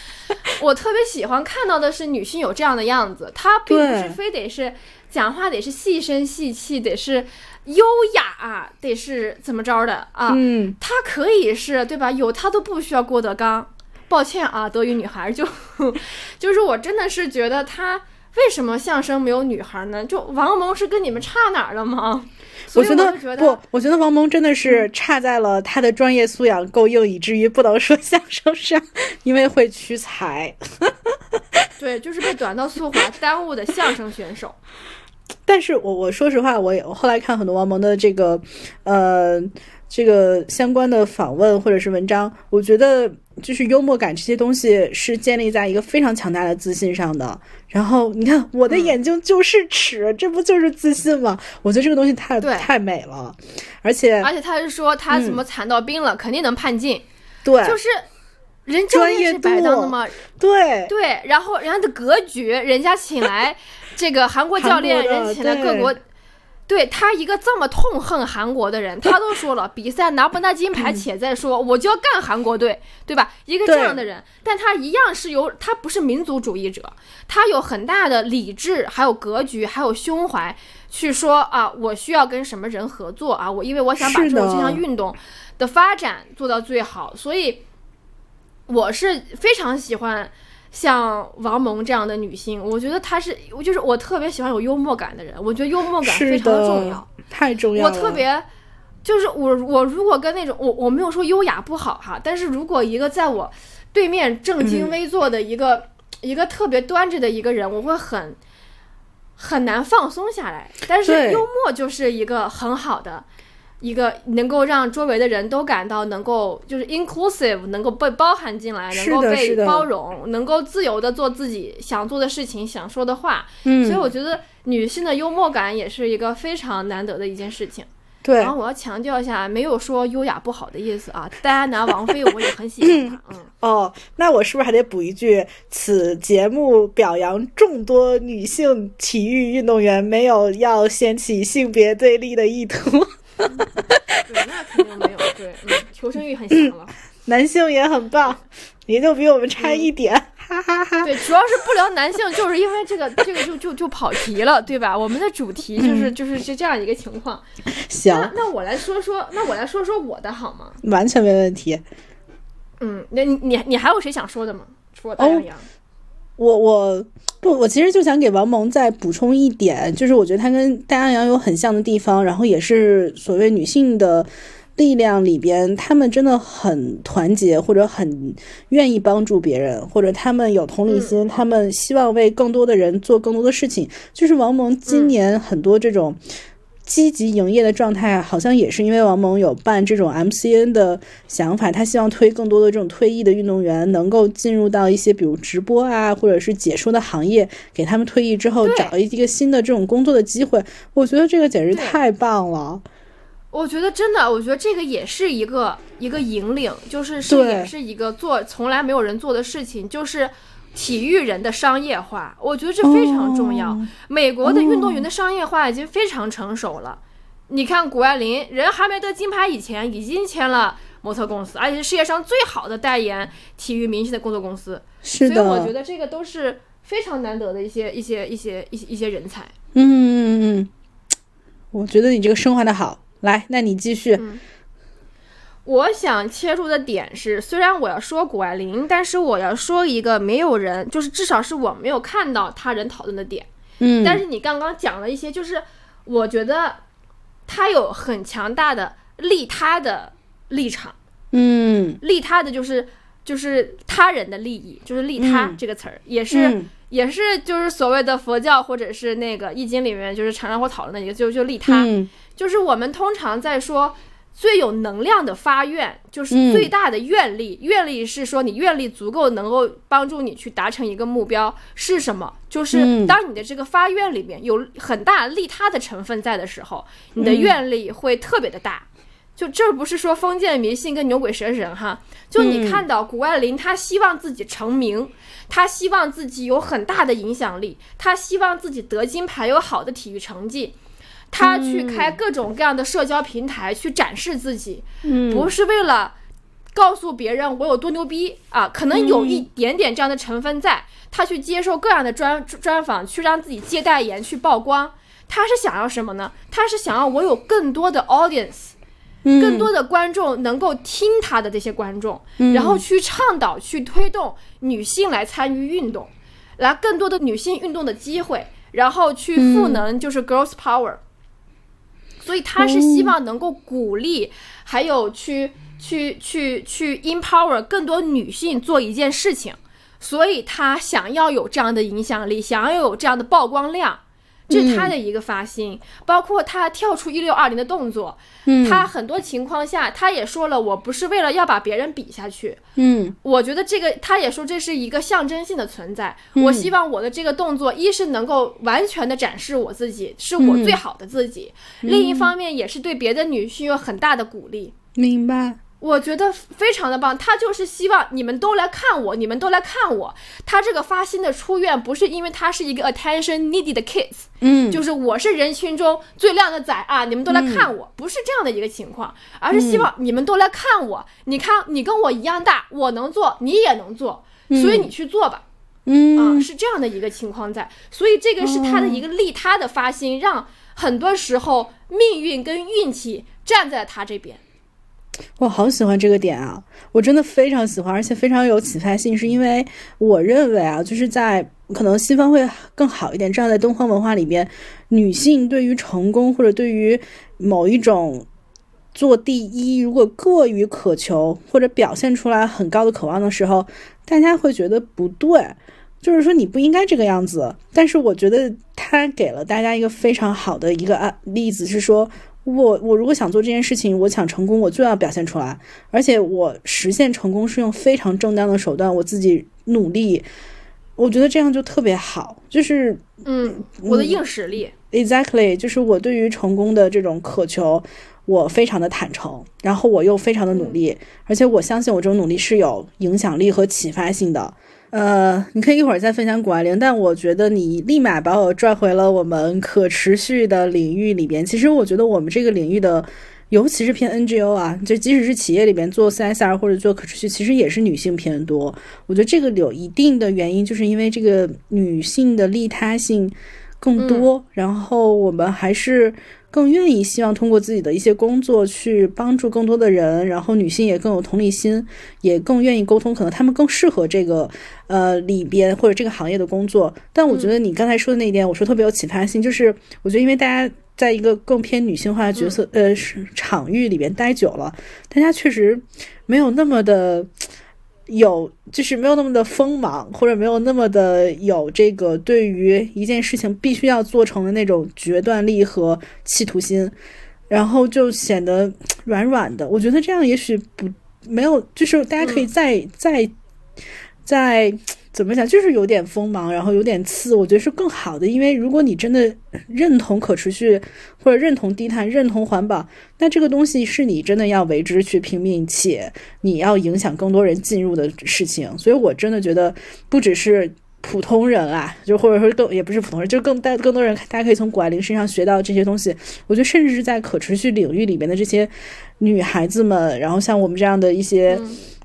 我特别喜欢看到的是女性有这样的样子，她并不是非得是讲话得是细声细气，得是优雅，得是怎么着的啊？嗯，她可以是对吧？有她都不需要郭德纲。抱歉啊，德语女孩就 就是我真的是觉得她为什么相声没有女孩呢？就王蒙是跟你们差哪儿了吗？我觉得不，我觉得王蒙真的是差在了他的专业素养够硬，以至于不能说相声上，因为会屈才。对，就是被短道速滑耽误的相声选手。但是我我说实话，我也我后来看很多王蒙的这个，呃。这个相关的访问或者是文章，我觉得就是幽默感这些东西是建立在一个非常强大的自信上的。然后你看，我的眼睛就是尺，这不就是自信吗？我觉得这个东西太太美了，而且而且他是说他怎么惨到冰了，肯定能判进。对，就是人专业是白当的吗？对对，然后人家的格局，人家请来这个韩国教练，人请来各国。对他一个这么痛恨韩国的人，他都 说了比赛拿不拿金牌且再说，我就要干韩国队，对吧？一个这样的人，但他一样是有，他不是民族主义者，他有很大的理智，还有格局，还有胸怀，去说啊，我需要跟什么人合作啊？我因为我想把这种这项运动的发展做到最好，所以我是非常喜欢。像王蒙这样的女性，我觉得她是，我就是我特别喜欢有幽默感的人。我觉得幽默感非常的重要，太重要了。我特别就是我我如果跟那种我我没有说优雅不好哈，但是如果一个在我对面正襟危坐的一个一个特别端着的一个人，我会很很难放松下来。但是幽默就是一个很好的。一个能够让周围的人都感到能够就是 inclusive，能够被包含进来，能够被包容，能够自由的做自己想做的事情、想说的话。嗯，所以我觉得女性的幽默感也是一个非常难得的一件事情。对，然后我要强调一下，没有说优雅不好的意思啊。大家拿王菲，我也很喜欢她。嗯，哦，那我是不是还得补一句？此节目表扬众多女性体育运动员，没有要掀起性别对立的意图。对，那肯定没有。对，嗯，求生欲很强了。男性也很棒，也就比我们差一点，哈哈哈。对，主要是不聊男性，就是因为这个，这个就就就跑题了，对吧？我们的主题就是就是是这样一个情况。行，那那我来说说，那我来说说我的好吗？完全没问题。嗯，那你你你还有谁想说的吗？除了大洋洋。我我不，我其实就想给王蒙再补充一点，就是我觉得他跟大洋洋有很像的地方，然后也是所谓女性的力量里边，他们真的很团结，或者很愿意帮助别人，或者他们有同理心，他们希望为更多的人做更多的事情。就是王蒙今年很多这种。积极营业的状态，好像也是因为王蒙有办这种 MCN 的想法，他希望推更多的这种退役的运动员能够进入到一些比如直播啊，或者是解说的行业，给他们退役之后找一个新的这种工作的机会。我觉得这个简直太棒了。我觉得真的，我觉得这个也是一个一个引领，就是是也是一个做从来没有人做的事情，就是。体育人的商业化，我觉得这非常重要。美国的运动员的商业化已经非常成熟了。你看谷爱凌，人还没得金牌以前，已经签了模特公司，而且是世界上最好的代言体育明星的工作公司。是的，所以我觉得这个都是非常难得的一些一些一些一些一些人才。嗯嗯嗯，我觉得你这个升华的好。来，那你继续。我想切入的点是，虽然我要说谷爱凌，但是我要说一个没有人，就是至少是我没有看到他人讨论的点。嗯，但是你刚刚讲了一些，就是我觉得他有很强大的利他的立场。嗯，利他的就是就是他人的利益，就是利他这个词儿，也是也是就是所谓的佛教或者是那个易经里面就是常常会讨论的一个，就就利他，就是我们通常在说。最有能量的发愿，就是最大的愿力。愿力是说你愿力足够，能够帮助你去达成一个目标是什么？就是当你的这个发愿里面有很大利他的成分在的时候，你的愿力会特别的大。就这不是说封建迷信跟牛鬼蛇神哈，就你看到谷爱凌，她希望自己成名，她希望自己有很大的影响力，她希望自己得金牌，有好的体育成绩。他去开各种各样的社交平台去展示自己，不是为了告诉别人我有多牛逼啊，可能有一点点这样的成分在。他去接受各样的专专访，去让自己接代言，去曝光。他是想要什么呢？他是想要我有更多的 audience，更多的观众能够听他的这些观众，然后去倡导、去推动女性来参与运动，来更多的女性运动的机会，然后去赋能，就是 girls power。所以他是希望能够鼓励，还有去去去去 empower 更多女性做一件事情，所以他想要有这样的影响力，想要有这样的曝光量。这是他的一个发心，包括他跳出一六二零的动作，他很多情况下他也说了，我不是为了要把别人比下去，嗯，我觉得这个他也说这是一个象征性的存在，我希望我的这个动作一是能够完全的展示我自己是我最好的自己，另一方面也是对别的女性有很大的鼓励，明白。我觉得非常的棒，他就是希望你们都来看我，你们都来看我。他这个发心的出院，不是因为他是一个 attention needy 的 kids，嗯，就是我是人群中最靓的仔啊，你们都来看我，不是这样的一个情况，而是希望你们都来看我。你看，你跟我一样大，我能做，你也能做，所以你去做吧，嗯啊，是这样的一个情况在，所以这个是他的一个利他的发心，让很多时候命运跟运气站在他这边。我好喜欢这个点啊！我真的非常喜欢，而且非常有启发性，是因为我认为啊，就是在可能西方会更好一点，这样在东方文化里边，女性对于成功或者对于某一种做第一，如果过于渴求或者表现出来很高的渴望的时候，大家会觉得不对，就是说你不应该这个样子。但是我觉得他给了大家一个非常好的一个案例子，是说。我我如果想做这件事情，我想成功，我就要表现出来，而且我实现成功是用非常正当的手段，我自己努力，我觉得这样就特别好，就是嗯，我的硬实力，exactly，就是我对于成功的这种渴求，我非常的坦诚，然后我又非常的努力，而且我相信我这种努力是有影响力和启发性的，呃，你可以一会儿再分享谷爱凌，但我觉得你立马把我拽回了我们可持续的领域里边。其实我觉得我们这个领域的，尤其是偏 NGO 啊，就即使是企业里边做 CSR 或者做可持续，其实也是女性偏多。我觉得这个有一定的原因，就是因为这个女性的利他性更多，然后我们还是。更愿意希望通过自己的一些工作去帮助更多的人，然后女性也更有同理心，也更愿意沟通，可能他们更适合这个呃里边或者这个行业的工作。但我觉得你刚才说的那一点，我说特别有启发性，就是我觉得因为大家在一个更偏女性化的角色呃场域里边待久了，大家确实没有那么的。有就是没有那么的锋芒，或者没有那么的有这个对于一件事情必须要做成的那种决断力和企图心，然后就显得软软的。我觉得这样也许不没有，就是大家可以再再再。怎么讲？就是有点锋芒，然后有点刺，我觉得是更好的。因为如果你真的认同可持续，或者认同低碳、认同环保，那这个东西是你真的要为之去拼命，且你要影响更多人进入的事情。所以我真的觉得，不只是普通人啊，就或者说更也不是普通人，就更带更多人，大家可以从谷爱凌身上学到这些东西。我觉得，甚至是在可持续领域里面的这些女孩子们，然后像我们这样的一些。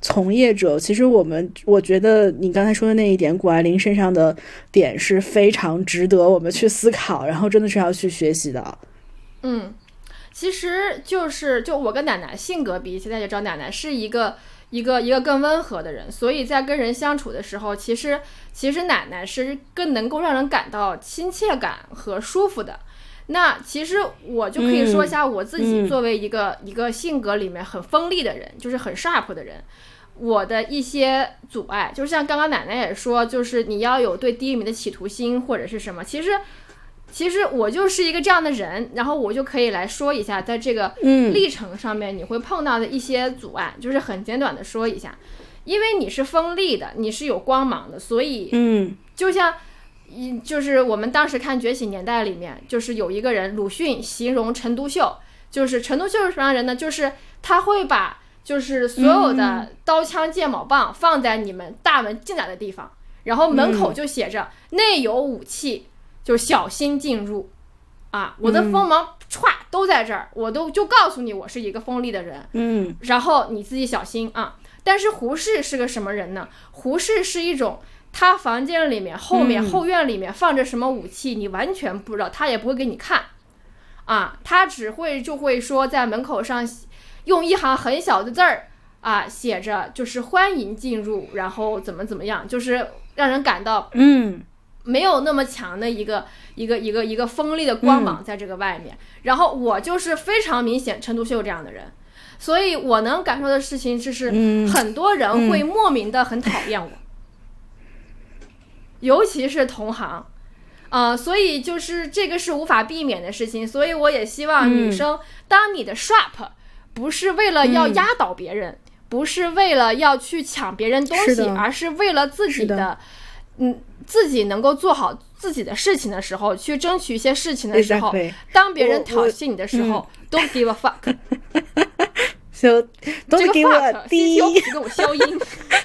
从业者，其实我们我觉得你刚才说的那一点，谷爱凌身上的点是非常值得我们去思考，然后真的是要去学习的。嗯，其实就是就我跟奶奶性格比起来，就知道奶奶是一个一个一个更温和的人，所以在跟人相处的时候，其实其实奶奶是更能够让人感到亲切感和舒服的。那其实我就可以说一下我自己作为一个一个性格里面很锋利的人，就是很 sharp 的人。我的一些阻碍，就像刚刚奶奶也说，就是你要有对第一名的企图心或者是什么。其实，其实我就是一个这样的人，然后我就可以来说一下，在这个历程上面你会碰到的一些阻碍，就是很简短的说一下。因为你是锋利的，你是有光芒的，所以，嗯，就像，一就是我们当时看《觉醒年代》里面，就是有一个人鲁迅形容陈独秀，就是陈独秀是什么样人呢？就是他会把。就是所有的刀枪剑矛棒放在你们大门进来的地方，然后门口就写着“内有武器，就小心进入”。啊，我的锋芒歘都在这儿，我都就告诉你，我是一个锋利的人。嗯，然后你自己小心啊。但是胡适是个什么人呢？胡适是一种，他房间里面后面后院里面放着什么武器，你完全不知道，他也不会给你看。啊，他只会就会说在门口上。用一行很小的字儿啊，写着就是欢迎进入，然后怎么怎么样，就是让人感到嗯，没有那么强的一个一个一个一个锋利的光芒在这个外面。然后我就是非常明显陈独秀这样的人，所以我能感受的事情就是很多人会莫名的很讨厌我，尤其是同行。啊，所以就是这个是无法避免的事情。所以我也希望女生，当你的 sharp。不是为了要压倒别人，不是为了要去抢别人东西，而是为了自己的，嗯，自己能够做好自己的事情的时候，去争取一些事情的时候，当别人挑衅你的时候，Don't give a fuck。就这个 fuck O 给我消音。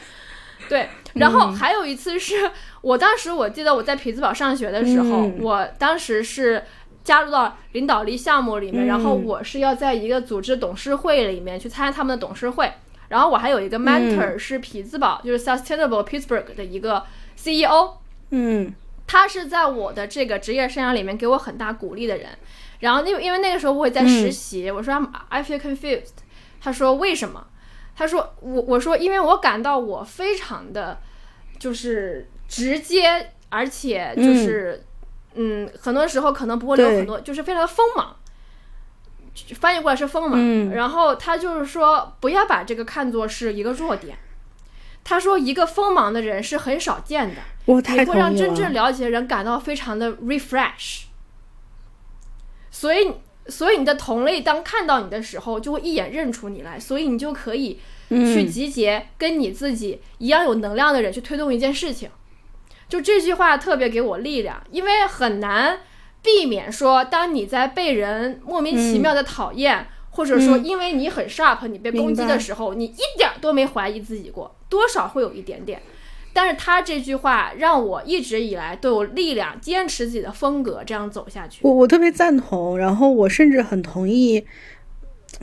对，然后还有一次是我当时我记得我在匹兹堡上学的时候，我当时是。加入到领导力项目里面，然后我是要在一个组织董事会里面去参加他们的董事会，然后我还有一个 mentor 是匹兹堡，就是 Sustainable Pittsburgh 的一个 CEO，嗯，他是在我的这个职业生涯里面给我很大鼓励的人。然后因为因为那个时候我也在实习，我说 I feel confused，他说为什么？他说我我说因为我感到我非常的就是直接，而且就是。嗯，很多时候可能不会留很多，就是非常的锋芒。翻译过来是锋芒，然后他就是说，不要把这个看作是一个弱点。他说，一个锋芒的人是很少见的，也会让真正了解的人感到非常的 refresh。所以，所以你的同类当看到你的时候，就会一眼认出你来，所以你就可以去集结跟你自己一样有能量的人去推动一件事情。就这句话特别给我力量，因为很难避免说，当你在被人莫名其妙的讨厌，或者说因为你很 sharp，你被攻击的时候，你一点都没怀疑自己过，多少会有一点点。但是他这句话让我一直以来都有力量坚持自己的风格，这样走下去。我我特别赞同，然后我甚至很同意。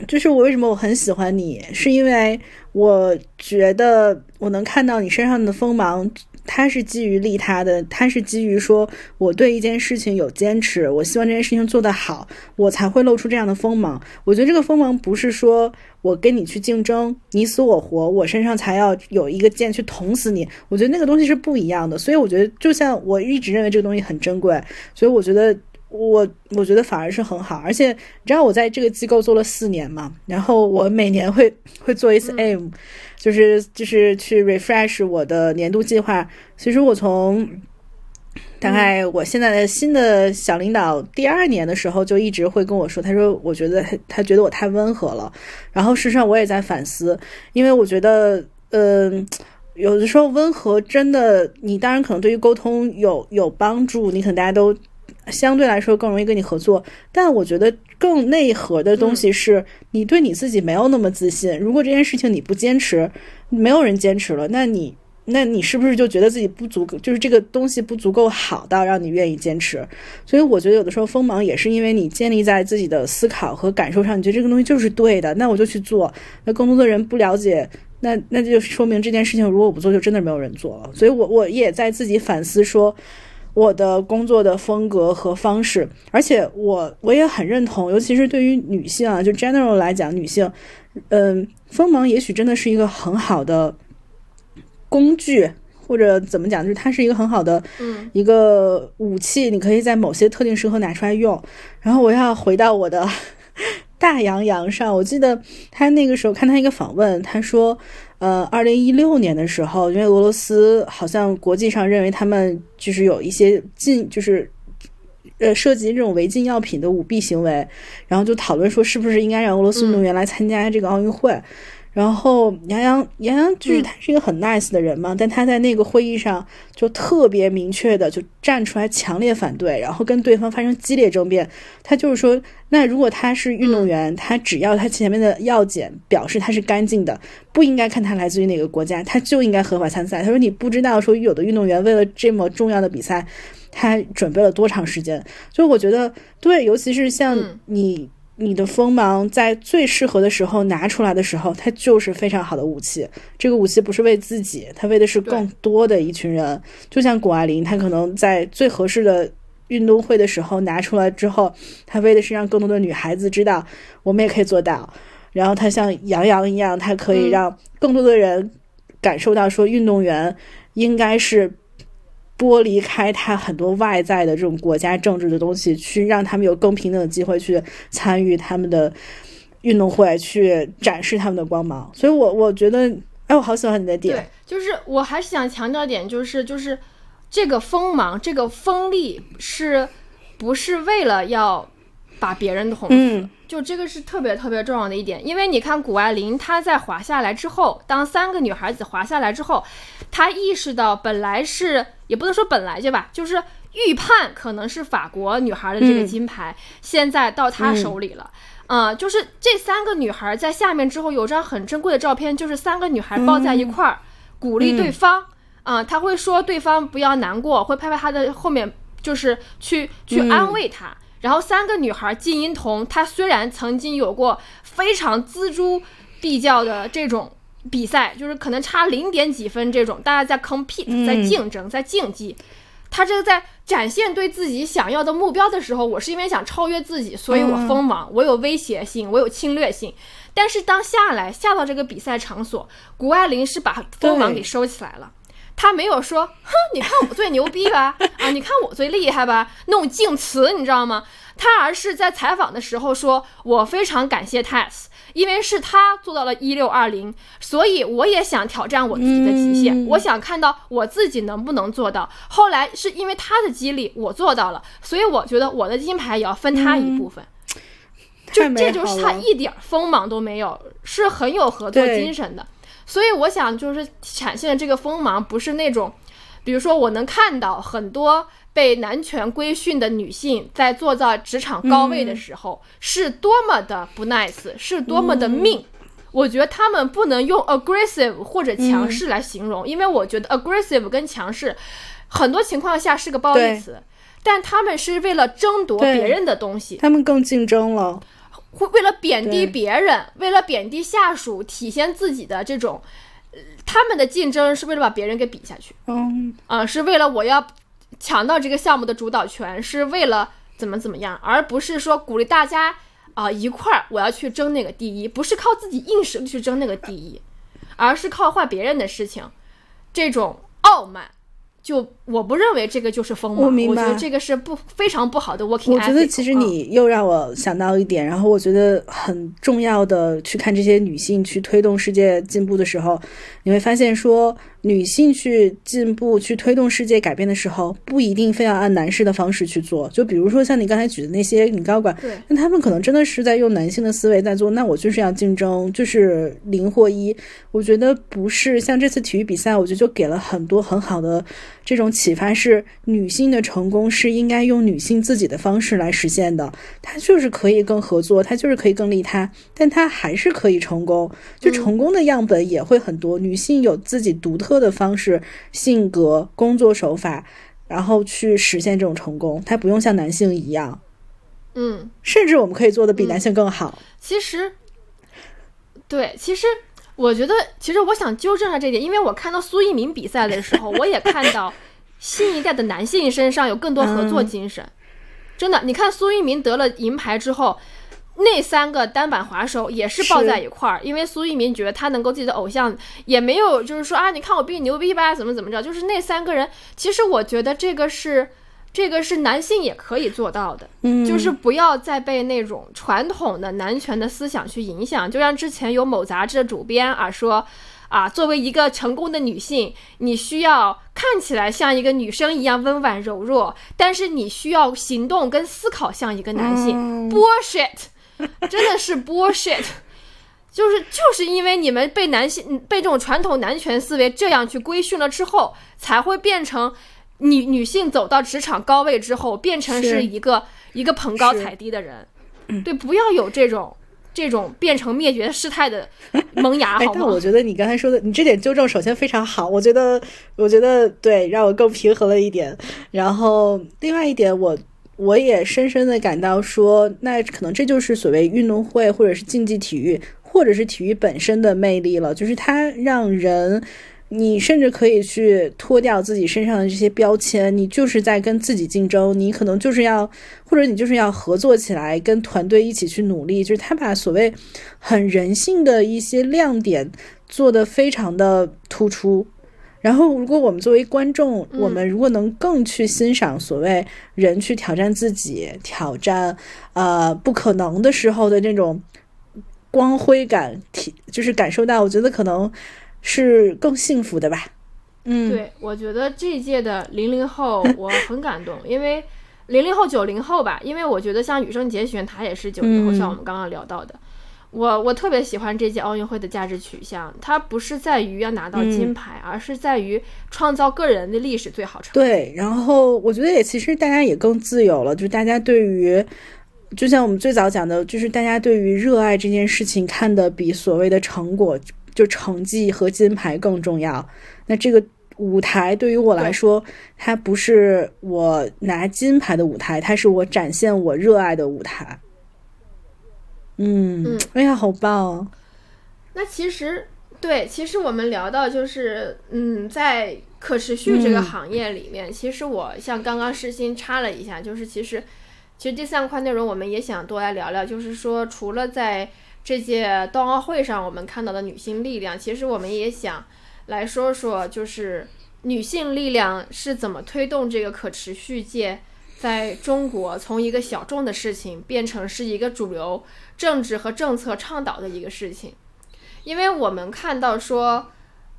就是我为什么我很喜欢你，是因为我觉得我能看到你身上的锋芒，他是基于利他的，他是基于说我对一件事情有坚持，我希望这件事情做得好，我才会露出这样的锋芒。我觉得这个锋芒不是说我跟你去竞争，你死我活，我身上才要有一个剑去捅死你。我觉得那个东西是不一样的，所以我觉得就像我一直认为这个东西很珍贵，所以我觉得。我我觉得反而是很好，而且你知道我在这个机构做了四年嘛，然后我每年会会做一次 aim，就是就是去 refresh 我的年度计划。其实我从大概我现在的新的小领导第二年的时候就一直会跟我说，他说我觉得他他觉得我太温和了，然后事实上我也在反思，因为我觉得嗯有的时候温和真的你当然可能对于沟通有有帮助，你可能大家都。相对来说更容易跟你合作，但我觉得更内核的东西是你对你自己没有那么自信。如果这件事情你不坚持，没有人坚持了，那你那你是不是就觉得自己不足够，就是这个东西不足够好到让你愿意坚持？所以我觉得有的时候锋芒也是因为你建立在自己的思考和感受上，你觉得这个东西就是对的，那我就去做。那更多的人不了解，那那就说明这件事情如果我不做，就真的没有人做了。所以我我也在自己反思说。我的工作的风格和方式，而且我我也很认同，尤其是对于女性啊，就 general 来讲，女性，嗯，锋芒也许真的是一个很好的工具，或者怎么讲，就是它是一个很好的一个武器，你可以在某些特定时候拿出来用。然后我要回到我的 大洋洋上，我记得他那个时候看他一个访问，他说。呃，二零一六年的时候，因为俄罗斯好像国际上认为他们就是有一些禁，就是呃涉及这种违禁药品的舞弊行为，然后就讨论说是不是应该让俄罗斯运动员来参加这个奥运会。然后杨洋，杨洋就是他是一个很 nice 的人嘛，但他在那个会议上就特别明确的就站出来强烈反对，然后跟对方发生激烈争辩。他就是说，那如果他是运动员，他只要他前面的药检表示他是干净的，不应该看他来自于哪个国家，他就应该合法参赛。他说你不知道说有的运动员为了这么重要的比赛，他准备了多长时间。所以我觉得对，尤其是像你。你的锋芒在最适合的时候拿出来的时候，它就是非常好的武器。这个武器不是为自己，它为的是更多的一群人。就像谷爱凌，她可能在最合适的运动会的时候拿出来之后，她为的是让更多的女孩子知道，我们也可以做到。然后她像杨洋一样，她可以让更多的人感受到，说运动员应该是。剥离开他很多外在的这种国家政治的东西，去让他们有更平等的机会去参与他们的运动会，去展示他们的光芒。所以，我我觉得，哎，我好喜欢你的点。就是我还是想强调点，就是就是这个锋芒，这个锋利，是不是为了要把别人捅死？就这个是特别特别重要的一点，因为你看谷爱凌，她在滑下来之后，当三个女孩子滑下来之后，她意识到本来是也不能说本来就吧，就是预判可能是法国女孩的这个金牌，现在到她手里了。嗯，就是这三个女孩在下面之后有张很珍贵的照片，就是三个女孩抱在一块儿，鼓励对方。啊，她会说对方不要难过，会拍拍她的后面，就是去去安慰她。然后三个女孩，金银铜，她虽然曾经有过非常锱铢必较的这种比赛，就是可能差零点几分这种，大家在 compete，在竞争，在竞技。她这个在展现对自己想要的目标的时候，我是因为想超越自己，所以我锋芒，我有威胁性，我有侵略性。但是当下来下到这个比赛场所，谷爱凌是把锋芒给收起来了。他没有说，哼，你看我最牛逼吧，啊，你看我最厉害吧，那种敬词你知道吗？他而是在采访的时候说，我非常感谢 Tess，因为是他做到了一六二零，所以我也想挑战我自己的极限，我想看到我自己能不能做到。后来是因为他的激励，我做到了，所以我觉得我的金牌也要分他一部分。就这就是他一点锋芒都没有，是很有合作精神的。所以我想，就是展现的这个锋芒，不是那种，比如说我能看到很多被男权规训的女性在坐在职场高位的时候，是多么的不 nice，是多么的命。我觉得他们不能用 aggressive 或者强势来形容，因为我觉得 aggressive 跟强势很多情况下是个褒义词，但他们是为了争夺别人的东西，他们更竞争了，会为了贬低别人，为了贬低下属，体现自己的这种，他们的竞争是为了把别人给比下去，嗯啊、是为了我要抢到这个项目的主导权，是为了怎么怎么样，而不是说鼓励大家啊、一块儿我要去争那个第一，不是靠自己硬实力去争那个第一，而是靠坏别人的事情，这种傲慢。就我不认为这个就是锋芒，我明白。觉得这个是不非常不好的 working 我觉得其实嗯。你又让我想到一点，然后我觉得很重要的去看这些女性去推动世界进步的时候，你会发现说，女性去进步、去推动世界改变的时候，不一定非要按男士的方式去做。就比如说像你刚才举的那些女高管，那他们可能真的是在用男性的思维在做，那我就是要竞争，就是零或一。我觉得不是像这次体育比赛，我觉得就给了很多很好的这种启发，是女性的成功是应该用女性自己的方式来实现的。她就是可以更合作，她就是可以更利他，但她还是可以成功。就成功的样本也会很多，女性有自己独特的方式、性格、工作手法，然后去实现这种成功。他不用像男性一样，嗯，甚至我们可以做的比男性更好。其实，对，其实我觉得，其实我想纠正一下这点，因为我看到苏一鸣比赛的时候，我也看到新一代的男性身上有更多合作精神。真的，你看苏一鸣得了银牌之后，那三个单板滑手也是抱在一块儿，因为苏翊鸣觉得他能够自己的偶像，也没有就是说啊，你看我比你牛逼吧，怎么怎么着，就是那三个人，其实我觉得这个是。这个是男性也可以做到的，嗯，就是不要再被那种传统的男权的思想去影响。就像之前有某杂志的主编啊说，啊，作为一个成功的女性，你需要看起来像一个女生一样温婉柔弱，但是你需要行动跟思考像一个男性。嗯 bullshit，真的是 bullshit。就是就是因为你们被男性被这种传统男权思维这样去规训了之后，才会变成女女性走到职场高位之后，变成是是一个一个捧高踩低的人。对，不要有这种这种变成灭绝师太的 萌芽，好，吗哎但我？觉得你刚才说的，你这点纠正首先非常好，我觉得，我觉得对，让我更平衡了一点。然后另外一点，我我也深深的感到说，那可能这就是所谓运动会或者是竞技体育，或者是体育本身的魅力了，就是它让人。你甚至可以去脱掉自己身上的这些标签，你就是在跟自己竞争，你可能就是要，或者你就是要合作起来，跟团队一起去努力。就是他把所谓很人性的一些亮点做得非常的突出。然后，如果我们作为观众，我们如果能更去欣赏所谓人去挑战自己、挑战呃不可能的时候的那种光辉感，体就是感受到，我觉得可能是更幸福的吧。嗯，对，我觉得这一届的零零后我很感动，因为零零后、九零后吧，因为我觉得像羽生结弦，他也是九零后，嗯像我们刚刚聊到的。我我特别喜欢这届奥运会的价值取向，它不是在于要拿到金牌，而是在于创造个人的历史最好成绩。对，然后我觉得也其实大家也更自由了，就大家对于，就像我们最早讲的，就是大家对于热爱这件事情看的比所谓的成果，就成绩和金牌更重要。那这个舞台对于我来说，它不是我拿金牌的舞台，它是我展现我热爱的舞台。嗯，嗯哎呀，好棒哦！那其实对，其实我们聊到就是，嗯，在可持续这个嗯行业里面，其实我像刚刚世新插了一下，就是其实其实第三块内容我们也想多来聊聊，就是说除了在这届冬奥会上我们看到的女性力量，其实我们也想来说说，就是女性力量是怎么推动这个可持续界。在中国，从一个小众的事情变成是一个主流政治和政策倡导的一个事情，因为我们看到说，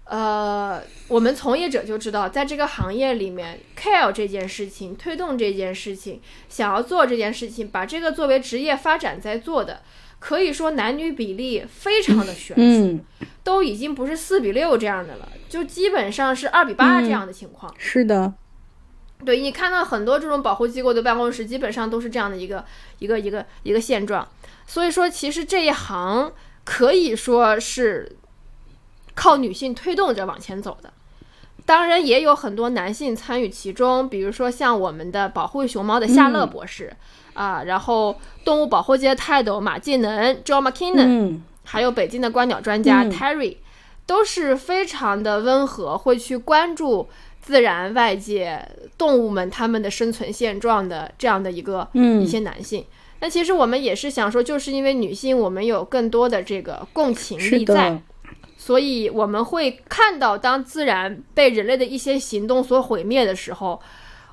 呃，我们从业者就知道，在这个行业里面，care 这件事情、推动这件事情、想要做这件事情、把这个作为职业发展在做的，可以说男女比例非常的悬殊，嗯，都已经不是四比六这样的了，就基本上是二比八这样的情况。是的，对你看到很多这种保护机构的办公室，基本上都是这样的一个一个一个一个现状。所以说，其实这一行可以说是靠女性推动着往前走的。当然，也有很多男性参与其中，比如说像我们的保护熊猫的夏乐博士、啊，然后动物保护界的泰斗马继能 Joe McKinnon，、嗯还有北京的观鸟专家嗯 Terry，、都是非常的温和，会去关注自然外界动物们它们的生存现状的这样的一个嗯一些男性。那其实我们也是想说，就是因为女性，我们有更多的这个共情力在，，所以我们会看到，当自然被人类的一些行动所毁灭的时候，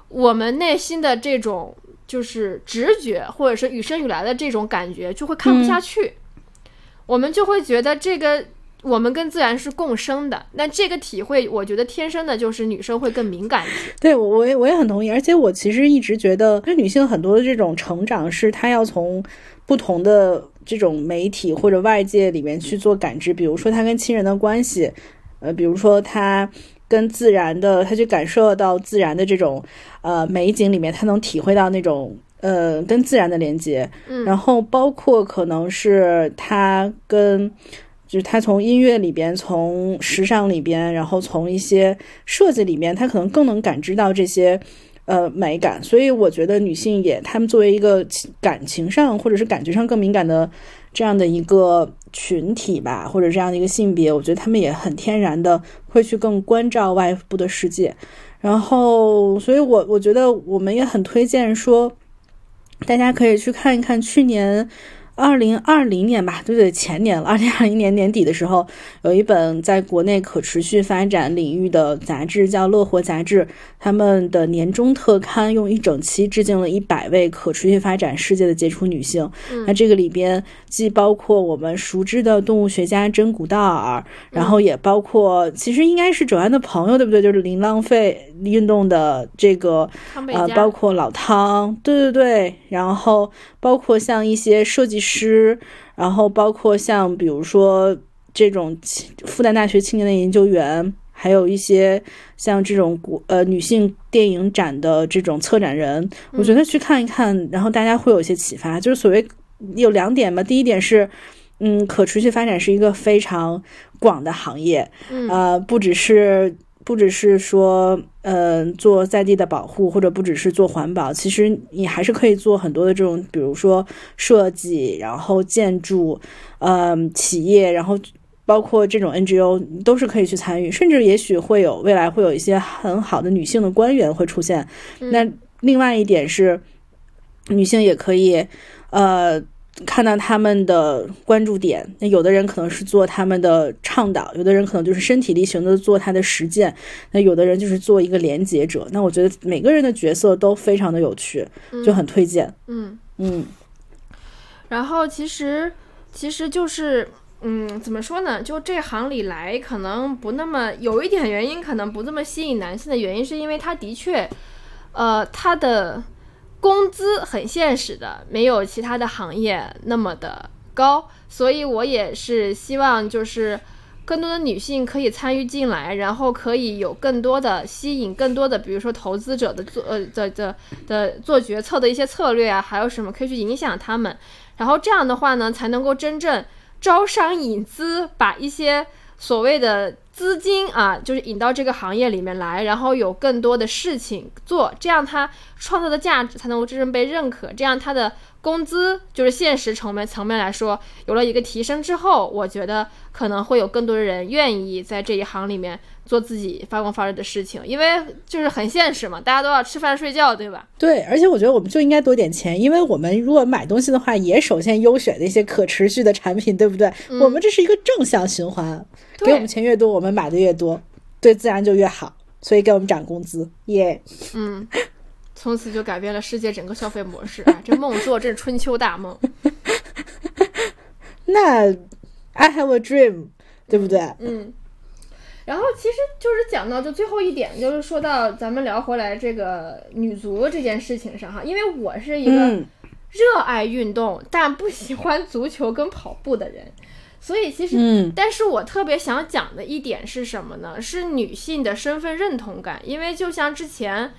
我们内心的这种就是直觉，或者是与生俱来的这种感觉，就会看不下去。我们就会觉得这个我们跟自然是共生的。那这个体会，我觉得天生的就是女生会更敏感一些。对我我也我也很同意，而且我其实一直觉得，就女性很多的这种成长是她要从不同的这种媒体或者外界里面去做感知，比如说她跟亲人的关系，呃，比如说她跟自然的，她去感受到自然的这种呃美景里面，她能体会到那种。呃，跟自然的连接，嗯然后包括可能是她跟，就是他从音乐里边，从时尚里边，然后从一些设计里面，他可能更能感知到这些呃美感。所以我觉得女性也，她们作为一个感情上或者是感觉上更敏感的这样的一个群体吧，或者这样的一个性别，我觉得她们也很天然的会去更关照外部的世界。然后，所以我我觉得我们也很推荐说，大家可以去看一看去年。二零二零年吧，对对，前年了。二零二零年年底的时候，有一本在国内可持续发展领域的杂志叫《乐活》杂志，他们的年终特刊用一整期致敬了一百位可持续发展世界的杰出女性。那这个里边既包括我们熟知的动物学家珍古道尔，然后也包括其实应该是九安的朋友，对不对？就是零浪费运动的这个呃，包括老汤，对对对，然后包括像一些设计师，然后包括像比如说这种青复旦大学青年的研究员，还有一些像这种国呃女性电影展的这种策展人，我觉得去看一看，然后大家会有一些启发。就是所谓有两点嘛，第一点是。嗯，可持续发展是一个非常广的行业，嗯呃，不只是不只是说，呃，做在地的保护，或者不只是做环保，其实你还是可以做很多的这种，比如说设计，然后建筑，呃，企业，然后包括这种 NGO 都是可以去参与，甚至也许会有未来会有一些很好的女性的官员会出现。那另外一点是，女性也可以，呃。看到他们的关注点，那有的人可能是做他们的倡导，有的人可能就是身体力行的做他的实践，那有的人就是做一个连接者。那我觉得每个人的角色都非常的有趣，就很推荐。嗯，嗯然后其实其实就是。嗯，怎么说呢？就这行里来，可能不那么有一点原因，可能不这么吸引男性的原因，是因为他的确，呃，他的工资很现实的，没有其他的行业那么的高，所以我也是希望就是更多的女性可以参与进来，然后可以有更多的吸引更多的，比如说投资者的做呃的的的做决策的一些策略啊，还有什么可以去影响他们，然后这样的话呢，才能够真正招商引资，把一些所谓的资金啊，就是引到这个行业里面来，然后有更多的事情做，这样他创造的价值才能够真正被认可，这样他的工资就是现实层面层面来说有了一个提升之后，我觉得可能会有更多的人愿意在这一行里面做自己发光发热的事情，因为就是很现实嘛，大家都要吃饭睡觉，对吧？对，而且我觉得我们就应该多点钱，因为我们如果买东西的话，也首先优选的一些可持续的产品，对不对？我们这是一个正向循环，给我们钱越多，我们买的越多，对自然就越好，所以给我们涨工资，耶、嗯，从此就改变了世界整个消费模式啊！这梦做这是春秋大梦。那 I have a dream，对不对？嗯，然后其实就是讲到就最后一点，就是说到咱们聊回来这个女足这件事情上哈，因为我是一个嗯热爱运动、但不喜欢足球跟跑步的人，所以其实，嗯但是我特别想讲的一点是什么呢？是女性的身份认同感，因为就像之前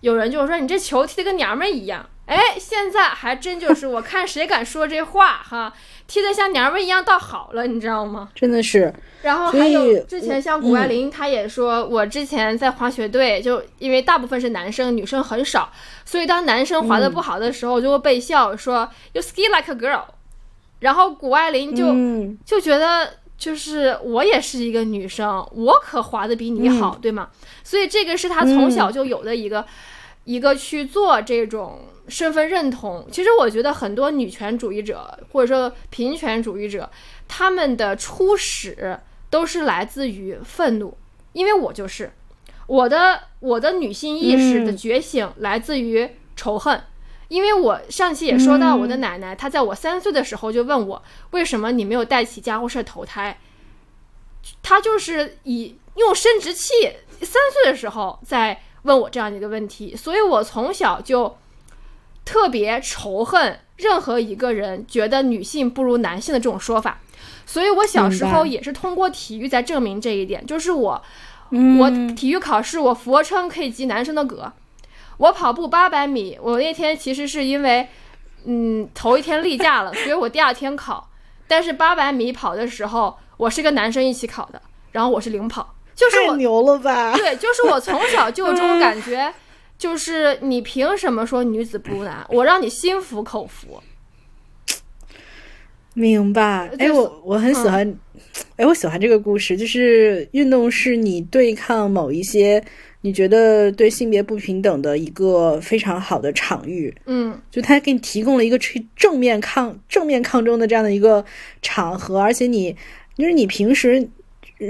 有人就是说你这球踢得跟娘们儿一样，哎，现在还真就是我看谁敢说这话哈，踢得像娘们一样倒好了，你知道吗？真的是。然后还有之前像谷爱凌，她也说，我之前在滑雪队，就因为大部分是男生，女生很少，所以当男生滑的不好的时候，就会被笑说 you ski like a girl。然后谷爱凌就就觉得，就是我也是一个女生，我可滑的比你好，对吗？所以这个是他从小就有的一个一个去做这种身份认同。其实我觉得很多女权主义者或者说平权主义者，他们的初始。都是来自于愤怒，因为我就是我的我的女性意识的觉醒来自于仇恨，因为我上期也说到我的奶奶，她在我三岁的时候就问我为什么你没有带起家伙事投胎，她就是以用生殖器，三岁的时候在问我这样的一个问题，所以我从小就特别仇恨任何一个人觉得女性不如男性的这种说法。所以，我小时候也是通过体育在证明这一点。就是我，我体育考试我俯卧撑可以及男生的格，我跑步八百米，我那天其实是因为，嗯，头一天例假了，所以我第二天考。但是八百米跑的时候，我是跟男生一起考的，然后我是领跑，就是我牛了吧？对，就是我从小就有这种感觉，就是你凭什么说女子不如男？我让你心服口服。明白，哎，我我很喜欢，哎，我喜欢这个故事，就是运动是你对抗某一些你觉得对性别不平等的一个非常好的场域，嗯，就他给你提供了一个去正面抗正面抗争的这样的一个场合，而且你就是你平时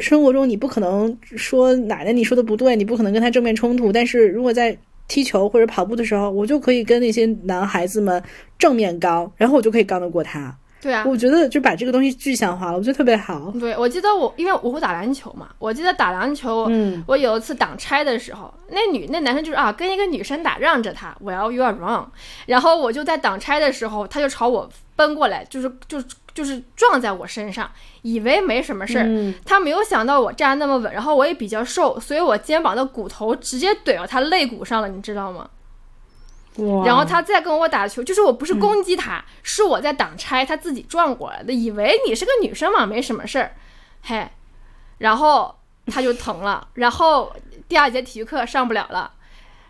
生活中你不可能说奶奶你说的不对，你不可能跟他正面冲突，但是如果在踢球或者跑步的时候，我就可以跟那些男孩子们正面刚，然后我就可以刚得过他。对啊，我觉得就把这个东西具象化了，我觉得特别好。对，我记得我因为我会打篮球嘛，我记得打篮球，嗯，我有一次挡拆的时候，那女那男生就是啊，跟一个女生打，让着他，Well you are wrong。然后我就在挡拆的时候，他就朝我奔过来，就是就就是撞在我身上，以为没什么事儿，他没有想到我站那么稳，然后我也比较瘦，所以我肩膀的骨头直接怼到他肋骨上了，你知道吗？然后他再跟我打球，就是我不是攻击他，是我在挡拆，他自己撞过来的，以为你是个女生嘛，没什么事儿，嘿，然后他就疼了，然后第二节体育课上不了了，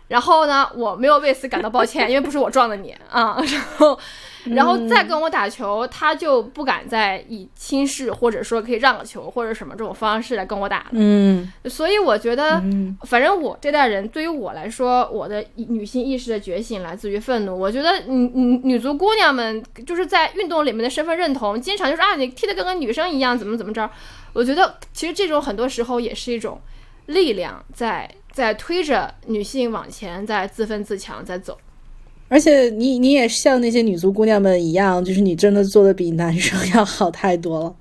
然后呢，我没有为此感到抱歉，因为不是我撞的你啊，然后。然后再跟我打球，他就不敢再以轻视或者说可以让个球或者什么这种方式来跟我打了。嗯，所以我觉得，反正我这代人对于我来说，我的女性意识的觉醒来自于愤怒。我觉得女女女足姑娘们就是在运动里面的身份认同，经常就是啊，你踢得跟个女生一样，怎么怎么着。我觉得其实这种很多时候也是一种力量，在在推着女性往前，在自奋自强，在走。而且你你也像那些女足姑娘们一样，就是你真的做的比男生要好太多了，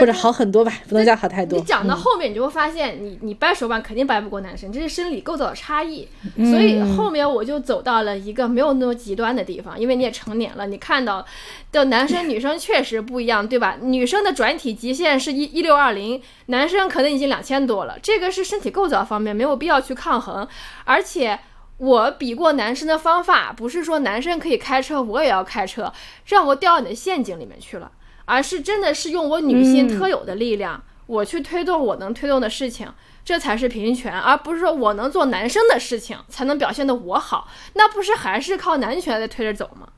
或者好很多吧，不能叫好太多。你讲到后面，你就会发现，你你掰手腕肯定掰不过男生，这是生理构造的差异。所以后面我就走到了一个没有那么极端的地方，因为你也成年了，你看到的男生女生确实不一样，对吧？女生的转体极限是一一六二零，男生可能已经两千多了，这个是身体构造方面没有必要去抗衡，而且。我比过男生的方法，不是说男生可以开车，我也要开车，让我掉你的陷阱里面去了，而是真的是用我女性特有的力量，我去推动我能推动的事情，这才是平权，而不是说我能做男生的事情才能表现的我好，那不是还是靠男权在推着走吗？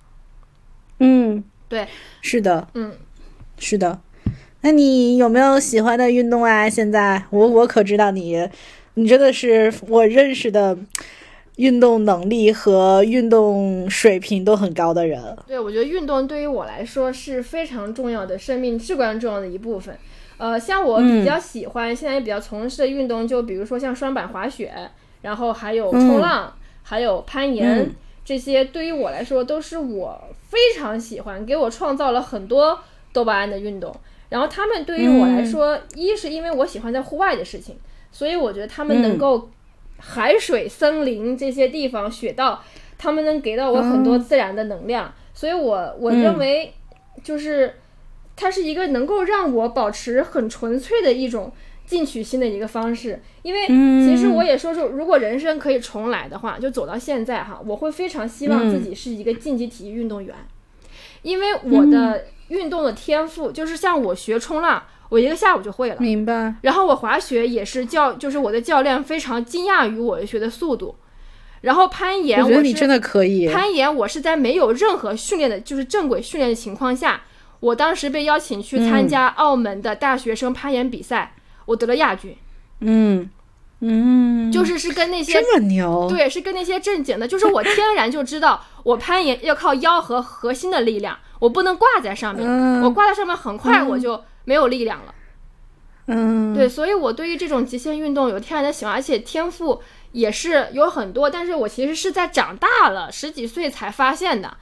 嗯，对，是的，嗯，是的。那你有没有喜欢的运动啊？现在我我可知道你，你真的是我认识的。运动能力和运动水平都很高的人，对我觉得运动对于我来说是非常重要的，生命至关重要的一部分。呃，像我比较喜欢，现在也比较从事的运动，就比如说像双板滑雪，然后还有冲浪，还有攀岩，这些对于我来说都是我非常喜欢，给我创造了很多多巴胺的运动。然后他们对于我来说，一是因为我喜欢在户外的事情，所以我觉得他们能够。海水、森林这些地方，雪道，他们能给到我很多自然的能量，所以我我认为，就是它是一个能够让我保持很纯粹的一种进取心的一个方式。因为嗯。其实我也说说，如果人生可以重来的话，就走到现在哈，我会非常希望自己是一个竞技体育运动员，因为我的运动的天赋就是像我学冲浪，我一个下午就会了。明白。然后我滑雪也是教，就是我的教练非常惊讶于我学的速度。然后攀岩，我觉得你真的可以。攀岩，我是在没有任何训练的，就是正轨训练的情况下，我当时被邀请去参加澳门的大学生攀岩比赛，我得了亚军，嗯嗯，就是是跟那些这么牛。对，是跟那些正经的，就是我天然就知道，我攀岩要靠腰和核心的力量，我不能挂在上面，嗯我挂在上面很快我就没有力量了。嗯，对，所以我对于这种极限运动有天然的喜欢，而且天赋也是有很多，但是我其实是在长大了十几岁才发现的。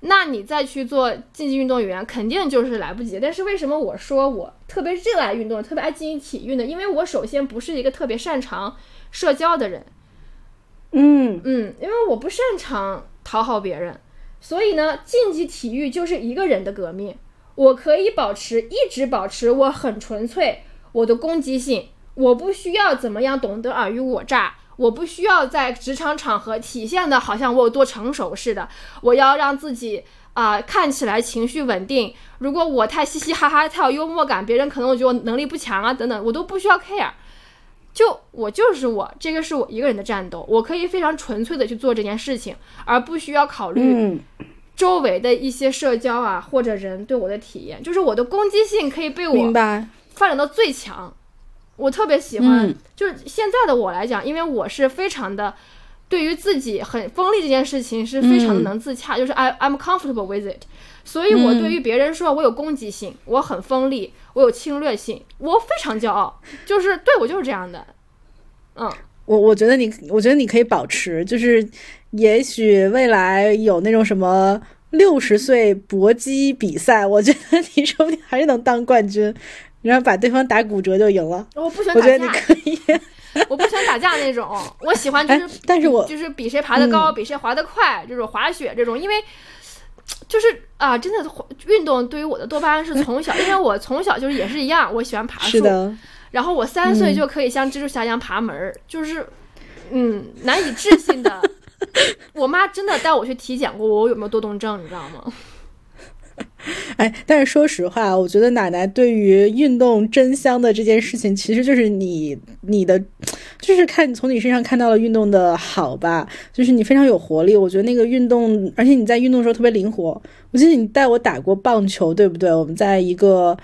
那你再去做竞技运动员，肯定就是来不及。但是为什么我说我特别热爱运动，特别爱竞技体育呢？因为我首先不是一个特别擅长社交的人，嗯嗯，因为我不擅长讨好别人，所以呢，竞技体育就是一个人的革命。我可以保持一直保持我很纯粹我的攻击性，我不需要怎么样懂得尔虞我诈，我不需要在职场场合体现的好像我有多成熟似的，我要让自己啊、看起来情绪稳定。如果我太嘻嘻哈哈、太有幽默感，别人可能我觉得我能力不强啊等等，我都不需要 care。就我就是我，这个是我一个人的战斗，我可以非常纯粹的去做这件事情，而不需要考虑周围的一些社交啊或者人对我的体验，就是我的攻击性可以被我。发展到最强。我特别喜欢，嗯就是现在的我来讲，因为我是非常的对于自己很锋利这件事情是非常的嗯能自洽，就是 I I'm comfortable with it。所以我对于别人说我有攻击性，我很锋利，我有侵略性，我非常骄傲，就是对我就是这样的。嗯，我我觉得你，我觉得你可以保持，就是也许未来有那种什么六十岁搏击比赛，我觉得你说不定还是能当冠军，然后把对方打骨折就赢了。我不喜欢我觉得你打架，可以。我不喜欢打架那种，我喜欢就是哎，但是我嗯就是比谁爬得高，比谁滑得快，这种滑雪这种，因为就是啊，真的运动对于我的多巴胺是从小，因为我从小就是也是一样，我喜欢爬树，然后我三岁嗯就可以像蜘蛛侠一样爬门儿，就是嗯难以置信的。我妈真的带我去体检过，我有没有多动症，你知道吗？哎，但是说实话，我觉得奶奶对于运动真香的这件事情，其实就是你你的，就是看你从你身上看到了运动的好吧，就是你非常有活力。我觉得那个运动，而且你在运动的时候特别灵活。我记得你带我打过棒球，对不对？我们在一个。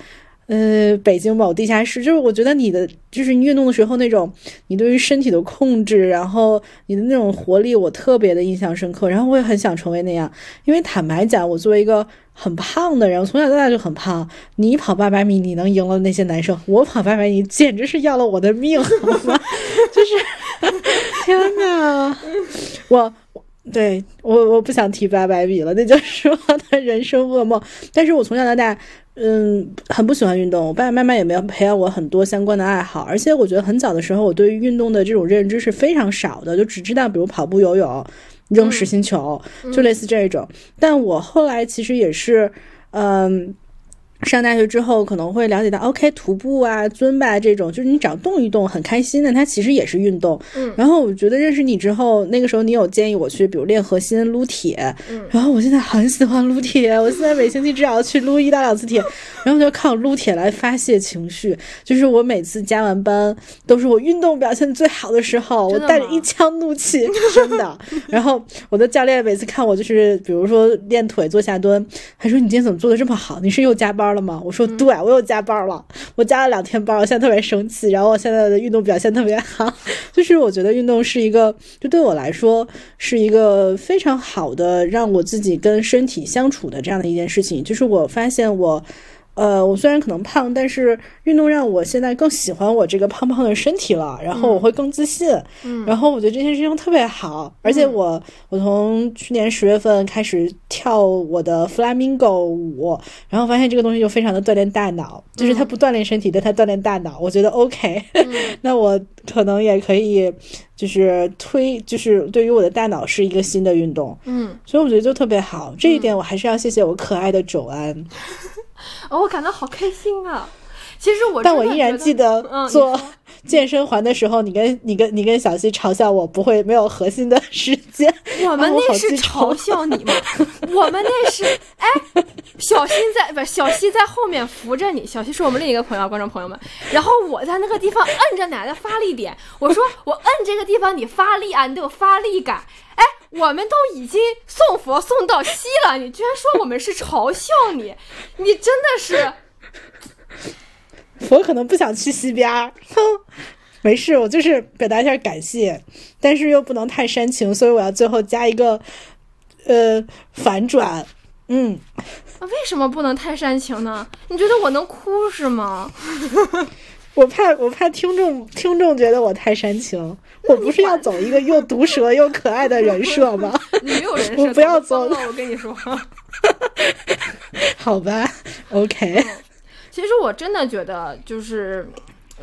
呃，北京某地下室，就是我觉得你的就是你运动的时候那种你对于身体的控制，然后你的那种活力，我特别的印象深刻。然后我也很想成为那样，因为坦白讲，我作为一个很胖的人，我从小到大就很胖。你跑八百米，你能赢了那些男生；我跑八百米，简直是要了我的命，就是 天哪，我。对我，我不想提八百米了，那就是我的人生噩梦。但是我从小到大，嗯，很不喜欢运动。我爸爸妈妈也没有培养我很多相关的爱好，而且我觉得很早的时候，我对于运动的这种认知是非常少的，就只知道比如跑步、游泳、扔实心球，就类似这种。但我后来其实也是，嗯。上大学之后可能会了解到，OK，徒步啊、尊巴这种，就是你只要动一动很开心的，它其实也是运动。嗯然后我觉得认识你之后，那个时候你有建议我去，比如练核心、撸铁。嗯然后我现在很喜欢撸铁，我现在每星期至少要去撸一到两次铁，然后就靠撸铁来发泄情绪。就是我每次加完班，都是我运动表现最好的时候，我带着一腔怒气，真的。然后我的教练每次看我，就是比如说练腿做下蹲，他说：“你今天怎么做的这么好？你是又加班了吗？”我说：“对，我又加班了，我加了两天班，我现在特别生气。然后我现在的运动表现特别好，就是我觉得运动是一个，就对我来说是一个非常好的让我自己跟身体相处的这样的一件事情。就是我发现我。呃，我虽然可能胖，但是运动让我现在更喜欢我这个胖胖的身体了，然后我会更自信，嗯。然后我觉得这件事情特别好，而且我我从去年十月份开始跳我的 flamingo 舞，然后发现这个东西就非常的锻炼大脑，就是它不锻炼身体，但它锻炼大脑，我觉得 OK，那我可能也可以就是推，就是对于我的大脑是一个新的运动，嗯，所以我觉得就特别好，这一点我还是要谢谢我可爱的九安。哦，我感到好开心啊！其实我但我依然记得做 健身环的时候，你跟你跟你跟小西嘲笑我不会没有核心的 时间。我们那是嘲笑你吗？我们那是哎，小新在不小西在后面扶着你，小西是我们另一个朋友，观众朋友们。然后我在那个地方摁着奶的发力点，我说我摁这个地方你发力啊，你得有发力感。哎，我们都已经送佛送到西了，你居然说我们是嘲笑你，你真的是。我可能不想去西边儿，哼，没事，我就是表达一下感谢，但是又不能太煽情，所以我要最后加一个呃反转。嗯，为什么不能太煽情呢？你觉得我能哭是吗？我怕我怕听众听众觉得我太煽情，我不是要走一个又毒舌又可爱的人设吗？你没有人设，我不要走走了，我跟你说。好吧，OK，其实我真的觉得，就是，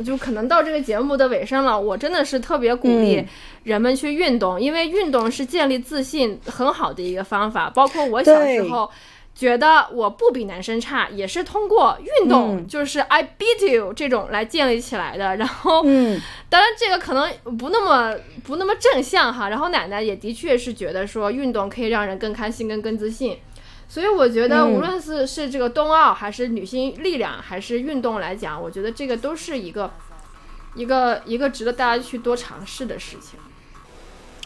就可能到这个节目的尾声了，我真的是特别鼓励嗯人们去运动，因为运动是建立自信很好的一个方法。包括我小时候觉得我不比男生差，也是通过运动，嗯就是 I beat you 这种来建立起来的。然后，嗯当然这个可能不那么不那么正向哈。然后奶奶也的确是觉得说运动可以让人更开心、更更自信。所以我觉得，嗯无论是是这个冬奥，还是女性力量，还是运动来讲，我觉得这个都是一个一个一个值得大家去多尝试的事情。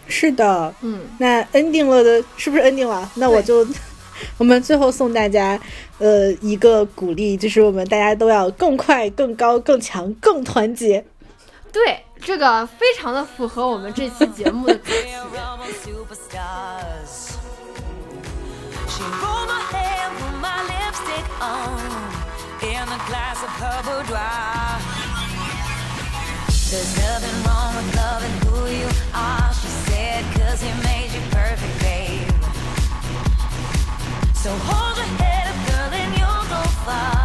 是的，嗯，那 ending 了的，是不是 ending 了？那我就，我们最后送大家，呃，一个鼓励，就是我们大家都要更快、更高、更强、更团结。对，这个非常的符合我们这期节目的主题。We're all superstars. She rolled my hair, put my lipstick on, in a glass of her boudoir. There's nothing wrong with loving who you are, she said, cause he made you perfect. So hold your head up, girl, and you'll go far.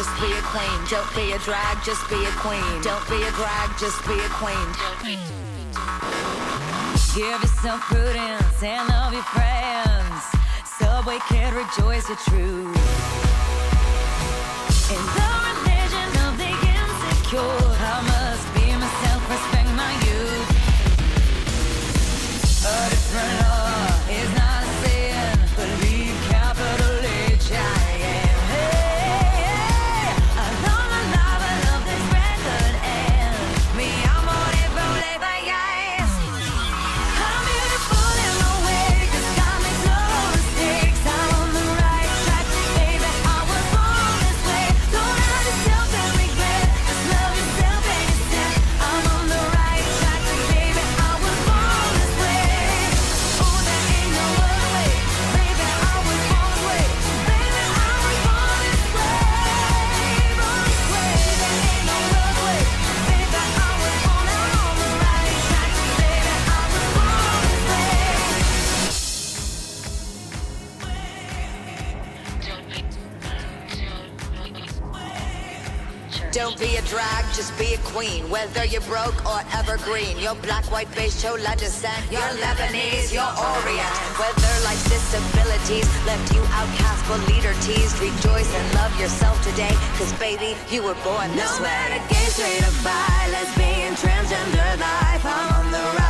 Just be a queen. Don't be a drag, just be a queen. Don't be a drag, just be a queen. Give yourself prudence and love your friends. Subway kid, rejoice your truth. In the religion of the insecure, broke or evergreen, you're black, white, beige, chola descent. You're Lebanese, you're Orient. Whether life's disabilities left you outcast but leader teased, rejoice and love yourself today. Cause baby, you were born this No way. matter gay, straight or bi, lesbian, transgender life, I'm on the right